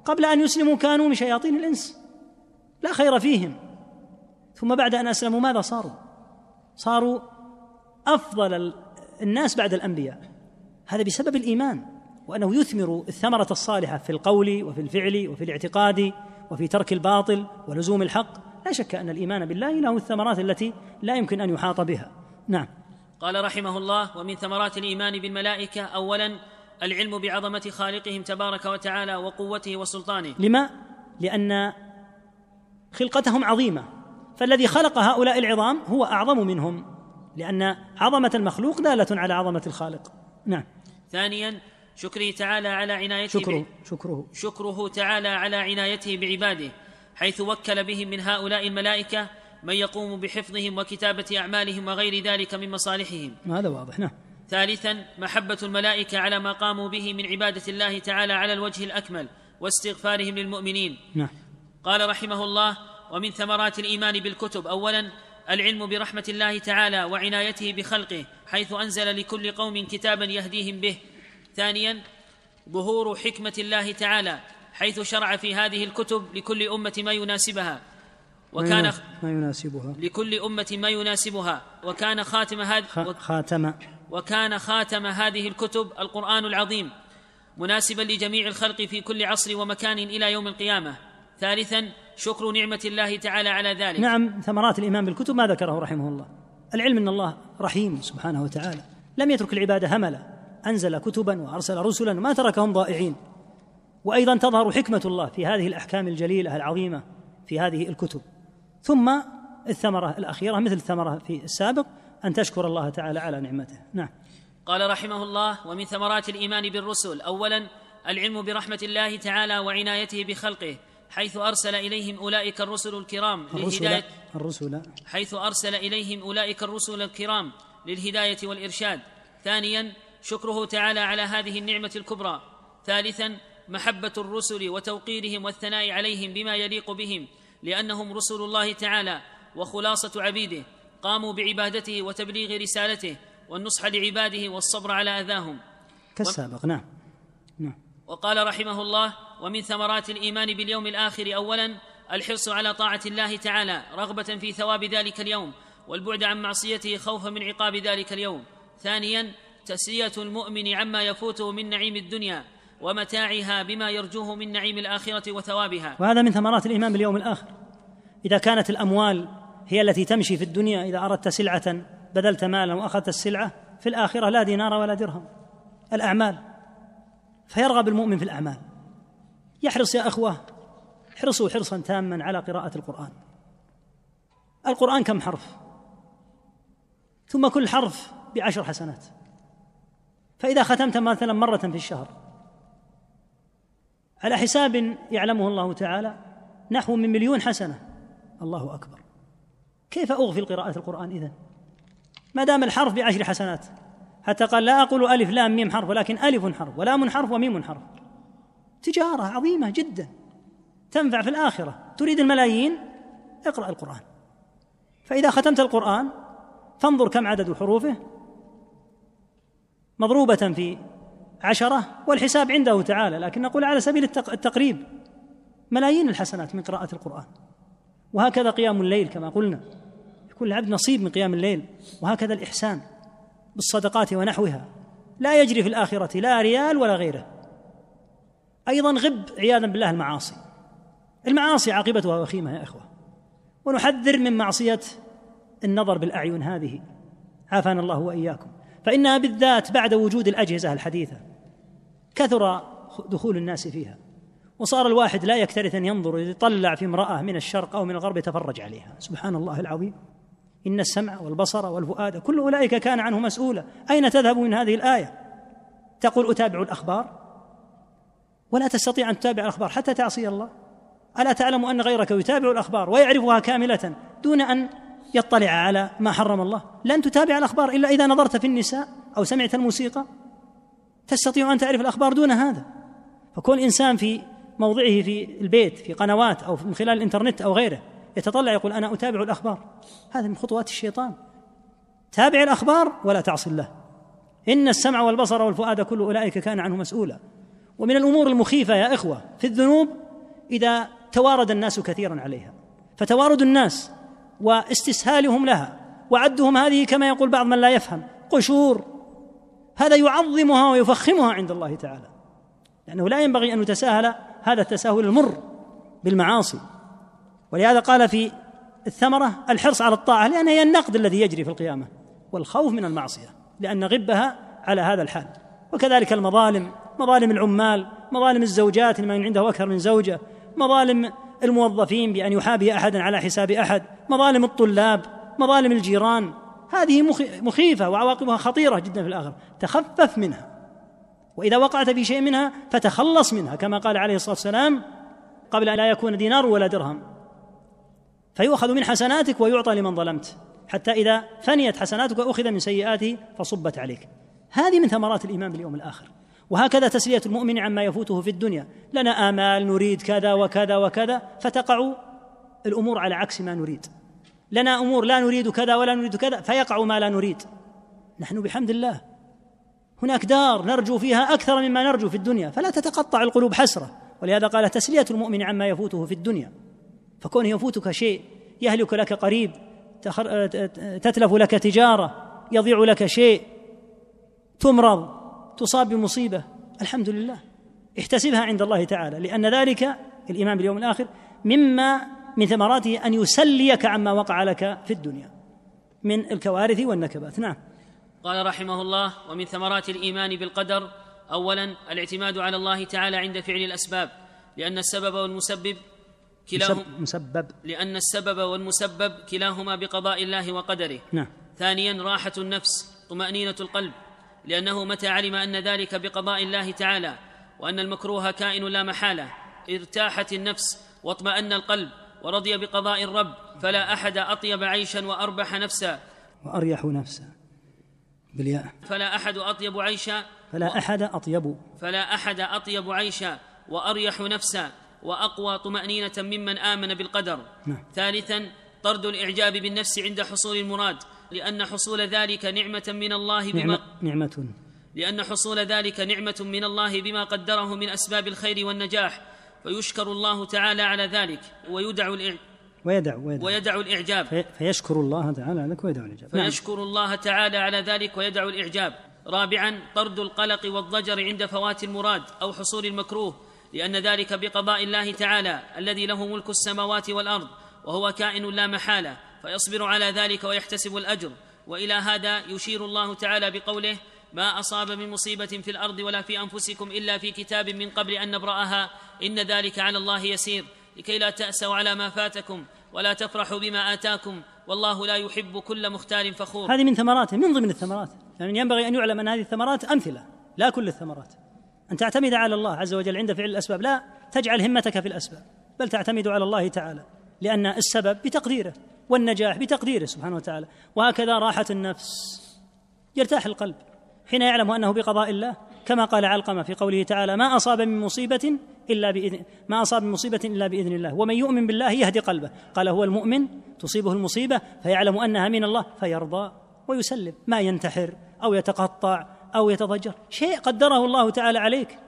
[SPEAKER 2] قبل أن يسلموا كانوا من شياطين الإنس لا خير فيهم ثم بعد أن أسلموا ماذا صاروا صاروا أفضل الناس بعد الأنبياء هذا بسبب الإيمان وأنه يثمر الثمرة الصالحة في القول وفي الفعل وفي الاعتقاد وفي ترك الباطل ولزوم الحق لا شك أن الإيمان بالله له الثمرات التي لا يمكن أن يحاط بها نعم
[SPEAKER 1] قال رحمه الله ومن ثمرات الإيمان بالملائكة أولا العلم بعظمة خالقهم تبارك وتعالى وقوته وسلطانه
[SPEAKER 2] لما؟ لأن خلقتهم عظيمة فالذي خلق هؤلاء العظام هو أعظم منهم لأن عظمة المخلوق دالة على عظمة الخالق نعم
[SPEAKER 1] ثانيا شكره تعالى على عنايته
[SPEAKER 2] شكره
[SPEAKER 1] شكره شكره تعالى على عنايته بعباده حيث وكل بهم من هؤلاء الملائكة من يقوم بحفظهم وكتابة أعمالهم وغير ذلك من مصالحهم
[SPEAKER 2] هذا واضح نعم
[SPEAKER 1] ثالثا محبه الملائكه على ما قاموا به من عباده الله تعالى على الوجه الاكمل واستغفارهم للمؤمنين نعم. قال رحمه الله ومن ثمرات الايمان بالكتب اولا العلم برحمه الله تعالى وعنايته بخلقه حيث انزل لكل قوم كتابا يهديهم به ثانيا ظهور حكمه الله تعالى حيث شرع في هذه الكتب لكل امه ما يناسبها
[SPEAKER 2] وكان ما يناسبها
[SPEAKER 1] لكل امه ما يناسبها وكان خاتم هذه
[SPEAKER 2] خاتم
[SPEAKER 1] وكان خاتم هذه الكتب القران العظيم مناسبا لجميع الخلق في كل عصر ومكان الى يوم القيامه ثالثا شكر نعمه الله تعالى على ذلك
[SPEAKER 2] نعم ثمرات الايمان بالكتب ما ذكره رحمه الله العلم ان الله رحيم سبحانه وتعالى لم يترك العباده هملا انزل كتبا وارسل رسلا ما تركهم ضائعين وايضا تظهر حكمه الله في هذه الاحكام الجليله العظيمه في هذه الكتب ثم الثمره الاخيره مثل الثمره في السابق أن تشكر الله تعالى على نعمته نعم
[SPEAKER 1] قال رحمه الله ومن ثمرات الإيمان بالرسل أولا العلم برحمة الله تعالى وعنايته بخلقه حيث أرسل إليهم أولئك الرسل الكرام للهداية
[SPEAKER 2] الرسل
[SPEAKER 1] حيث أرسل إليهم أولئك الرسل الكرام للهداية والإرشاد ثانيا شكره تعالى على هذه النعمة الكبرى ثالثا محبة الرسل وتوقيرهم والثناء عليهم بما يليق بهم لأنهم رسل الله تعالى وخلاصة عبيده قاموا بعبادته وتبليغ رسالته والنصح لعباده والصبر على أذاهم
[SPEAKER 2] كالسابق نعم نعم
[SPEAKER 1] وقال رحمه الله ومن ثمرات الإيمان باليوم الآخر أولا الحرص على طاعة الله تعالى رغبة في ثواب ذلك اليوم والبعد عن معصيته خوفا من عقاب ذلك اليوم ثانيا تسلية المؤمن عما يفوته من نعيم الدنيا ومتاعها بما يرجوه من نعيم الآخرة وثوابها
[SPEAKER 2] وهذا من ثمرات الإيمان باليوم الآخر إذا كانت الأموال هي التي تمشي في الدنيا إذا أردت سلعة بذلت مالا وأخذت السلعة في الآخرة لا دينار ولا درهم الأعمال فيرغب المؤمن في الأعمال يحرص يا أخوة احرصوا حرصا تاما على قراءة القرآن القرآن كم حرف ثم كل حرف بعشر حسنات فإذا ختمت مثلا مرة في الشهر على حساب يعلمه الله تعالى نحو من مليون حسنة الله أكبر كيف أغفل قراءة القرآن إذا ما دام الحرف بعشر حسنات حتى قال لا أقول ألف لام ميم حرف ولكن ألف حرف ولام حرف وميم حرف تجارة عظيمة جدا تنفع في الآخرة تريد الملايين اقرأ القرآن فإذا ختمت القرآن فانظر كم عدد حروفه مضروبة في عشرة والحساب عنده تعالى لكن نقول على سبيل التقريب ملايين الحسنات من قراءة القرآن وهكذا قيام الليل كما قلنا يكون العبد نصيب من قيام الليل وهكذا الإحسان بالصدقات ونحوها لا يجري في الآخرة لا ريال ولا غيره أيضا غب عياذا بالله المعاصي المعاصي عاقبتها وخيمة يا إخوة ونحذر من معصية النظر بالأعين هذه عافانا الله وإياكم فإنها بالذات بعد وجود الأجهزة الحديثة كثر دخول الناس فيها وصار الواحد لا يكترث أن ينظر يطلع في امرأة من الشرق أو من الغرب يتفرج عليها سبحان الله العظيم إن السمع والبصر والفؤاد كل أولئك كان عنه مسؤولا أين تذهب من هذه الآية تقول أتابع الأخبار ولا تستطيع أن تتابع الأخبار حتى تعصي الله ألا تعلم أن غيرك يتابع الأخبار ويعرفها كاملة دون أن يطلع على ما حرم الله لن تتابع الأخبار إلا إذا نظرت في النساء أو سمعت الموسيقى تستطيع أن تعرف الأخبار دون هذا فكون إنسان في موضعه في البيت في قنوات أو من خلال الإنترنت أو غيره يتطلع يقول أنا أتابع الأخبار هذا من خطوات الشيطان تابع الأخبار ولا تعصي الله إن السمع والبصر والفؤاد كل أولئك كان عنه مسؤولا ومن الأمور المخيفة يا إخوة في الذنوب إذا توارد الناس كثيرا عليها فتوارد الناس واستسهالهم لها وعدهم هذه كما يقول بعض من لا يفهم قشور هذا يعظمها ويفخمها عند الله تعالى لأنه لا ينبغي أن نتساهل هذا التساهل المر بالمعاصي ولهذا قال في الثمرة الحرص على الطاعة لأن هي النقد الذي يجري في القيامة والخوف من المعصية لأن غبها على هذا الحال وكذلك المظالم مظالم العمال مظالم الزوجات لمن عنده أكثر من زوجة مظالم الموظفين بأن يحابي أحدا على حساب أحد مظالم الطلاب مظالم الجيران هذه مخيفة وعواقبها خطيرة جدا في الآخرة تخفف منها وإذا وقعت في شيء منها فتخلص منها كما قال عليه الصلاة والسلام قبل أن لا يكون دينار ولا درهم فيؤخذ من حسناتك ويعطى لمن ظلمت حتى إذا فنيت حسناتك أخذ من سيئاته فصبت عليك هذه من ثمرات الإيمان باليوم الآخر وهكذا تسلية المؤمن عما يفوته في الدنيا لنا آمال نريد كذا وكذا وكذا فتقع الأمور على عكس ما نريد لنا أمور لا نريد كذا ولا نريد كذا فيقع ما لا نريد نحن بحمد الله هناك دار نرجو فيها أكثر مما نرجو في الدنيا فلا تتقطع القلوب حسرة ولهذا قال تسلية المؤمن عما يفوته في الدنيا فكونه يفوتك شيء يهلك لك قريب تتلف لك تجاره يضيع لك شيء تمرض تصاب بمصيبه الحمد لله احتسبها عند الله تعالى لان ذلك الايمان باليوم الاخر مما من ثمراته ان يسليك عما وقع لك في الدنيا من الكوارث والنكبات نعم
[SPEAKER 1] قال رحمه الله ومن ثمرات الايمان بالقدر اولا الاعتماد على الله تعالى عند فعل الاسباب لان السبب والمسبب
[SPEAKER 2] كلاهما مسبب
[SPEAKER 1] لأن السبب والمسبب كلاهما بقضاء الله وقدره نعم ثانيا راحة النفس طمأنينة القلب لأنه متى علم أن ذلك بقضاء الله تعالى وأن المكروه كائن لا محالة ارتاحت النفس واطمأن القلب ورضي بقضاء الرب فلا أحد أطيب عيشا وأربح نفسا
[SPEAKER 2] وأريح نفسا بالياء
[SPEAKER 1] فلا أحد أطيب عيشا
[SPEAKER 2] فلا أحد أطيب
[SPEAKER 1] فلا أحد أطيب عيشا وأريح نفسا واقوى طمانينه ممن امن بالقدر
[SPEAKER 2] نعم.
[SPEAKER 1] ثالثا طرد الاعجاب بالنفس عند حصول المراد لان حصول ذلك نعمه من الله
[SPEAKER 2] بما نعمة,
[SPEAKER 1] لان حصول ذلك نعمه من الله بما قدره من اسباب الخير والنجاح فيشكر الله تعالى على ذلك ويدع الإعجاب ويدع, ويدع, ويدع الإعجاب
[SPEAKER 2] في فيشكر الله تعالى على ذلك ويدع الإعجاب
[SPEAKER 1] نعم. فيشكر نعم. الله تعالى على ذلك ويدع الإعجاب رابعا طرد القلق والضجر عند فوات المراد أو حصول المكروه لان ذلك بقضاء الله تعالى الذي له ملك السماوات والارض وهو كائن لا محاله فيصبر على ذلك ويحتسب الاجر والى هذا يشير الله تعالى بقوله ما اصاب من مصيبه في الارض ولا في انفسكم الا في كتاب من قبل ان نبراها ان ذلك على الله يسير لكي لا تاسوا على ما فاتكم ولا تفرحوا بما اتاكم والله لا يحب كل مختال فخور
[SPEAKER 2] هذه من ثمراته من ضمن الثمرات يعني ينبغي ان يعلم ان هذه الثمرات امثله لا كل الثمرات أن تعتمد على الله عز وجل عند فعل الأسباب لا تجعل همتك في الأسباب بل تعتمد على الله تعالى لأن السبب بتقديره والنجاح بتقديره سبحانه وتعالى وهكذا راحة النفس يرتاح القلب حين يعلم أنه بقضاء الله كما قال علقمة في قوله تعالى ما أصاب من مصيبة إلا بإذن ما أصاب من مصيبة إلا بإذن الله ومن يؤمن بالله يهدي قلبه قال هو المؤمن تصيبه المصيبة فيعلم أنها من الله فيرضى ويسلم ما ينتحر أو يتقطع أو يتضجر شيء قدره الله تعالى عليك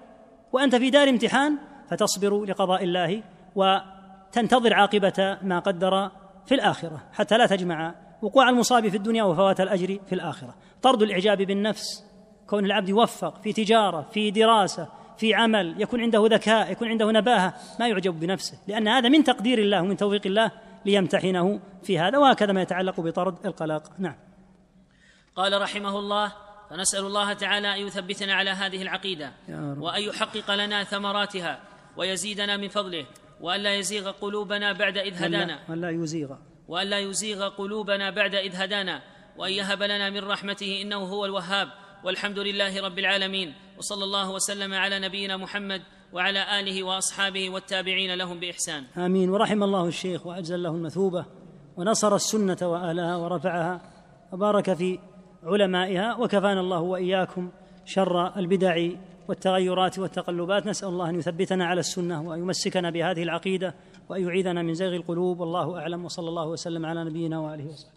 [SPEAKER 2] وأنت في دار امتحان فتصبر لقضاء الله وتنتظر عاقبة ما قدر في الآخرة حتى لا تجمع وقوع المصاب في الدنيا وفوات الأجر في الآخرة طرد الإعجاب بالنفس كون العبد يوفق في تجارة في دراسة في عمل يكون عنده ذكاء يكون عنده نباهة ما يعجب بنفسه لأن هذا من تقدير الله ومن توفيق الله ليمتحنه في هذا وهكذا ما يتعلق بطرد القلق نعم
[SPEAKER 1] قال رحمه الله فنسأل الله تعالى أن يثبتنا على هذه العقيدة وأن يحقق لنا ثمراتها ويزيدنا من فضله وألا يزيغ قلوبنا بعد إذ هدانا وألا يزيغ وألا يزيغ قلوبنا بعد إذ هدانا وأن يهب لنا من رحمته إنه هو الوهاب والحمد لله رب العالمين وصلى الله وسلم على نبينا محمد وعلى آله وأصحابه والتابعين لهم بإحسان
[SPEAKER 2] آمين ورحم الله الشيخ وأجزل له المثوبة ونصر السنة وأهلها ورفعها وبارك في علمائها وكفانا الله واياكم شر البدع والتغيرات والتقلبات نسال الله ان يثبتنا على السنه وان يمسكنا بهذه العقيده وان يعيذنا من زيغ القلوب والله اعلم وصلى الله وسلم على نبينا واله وصحبه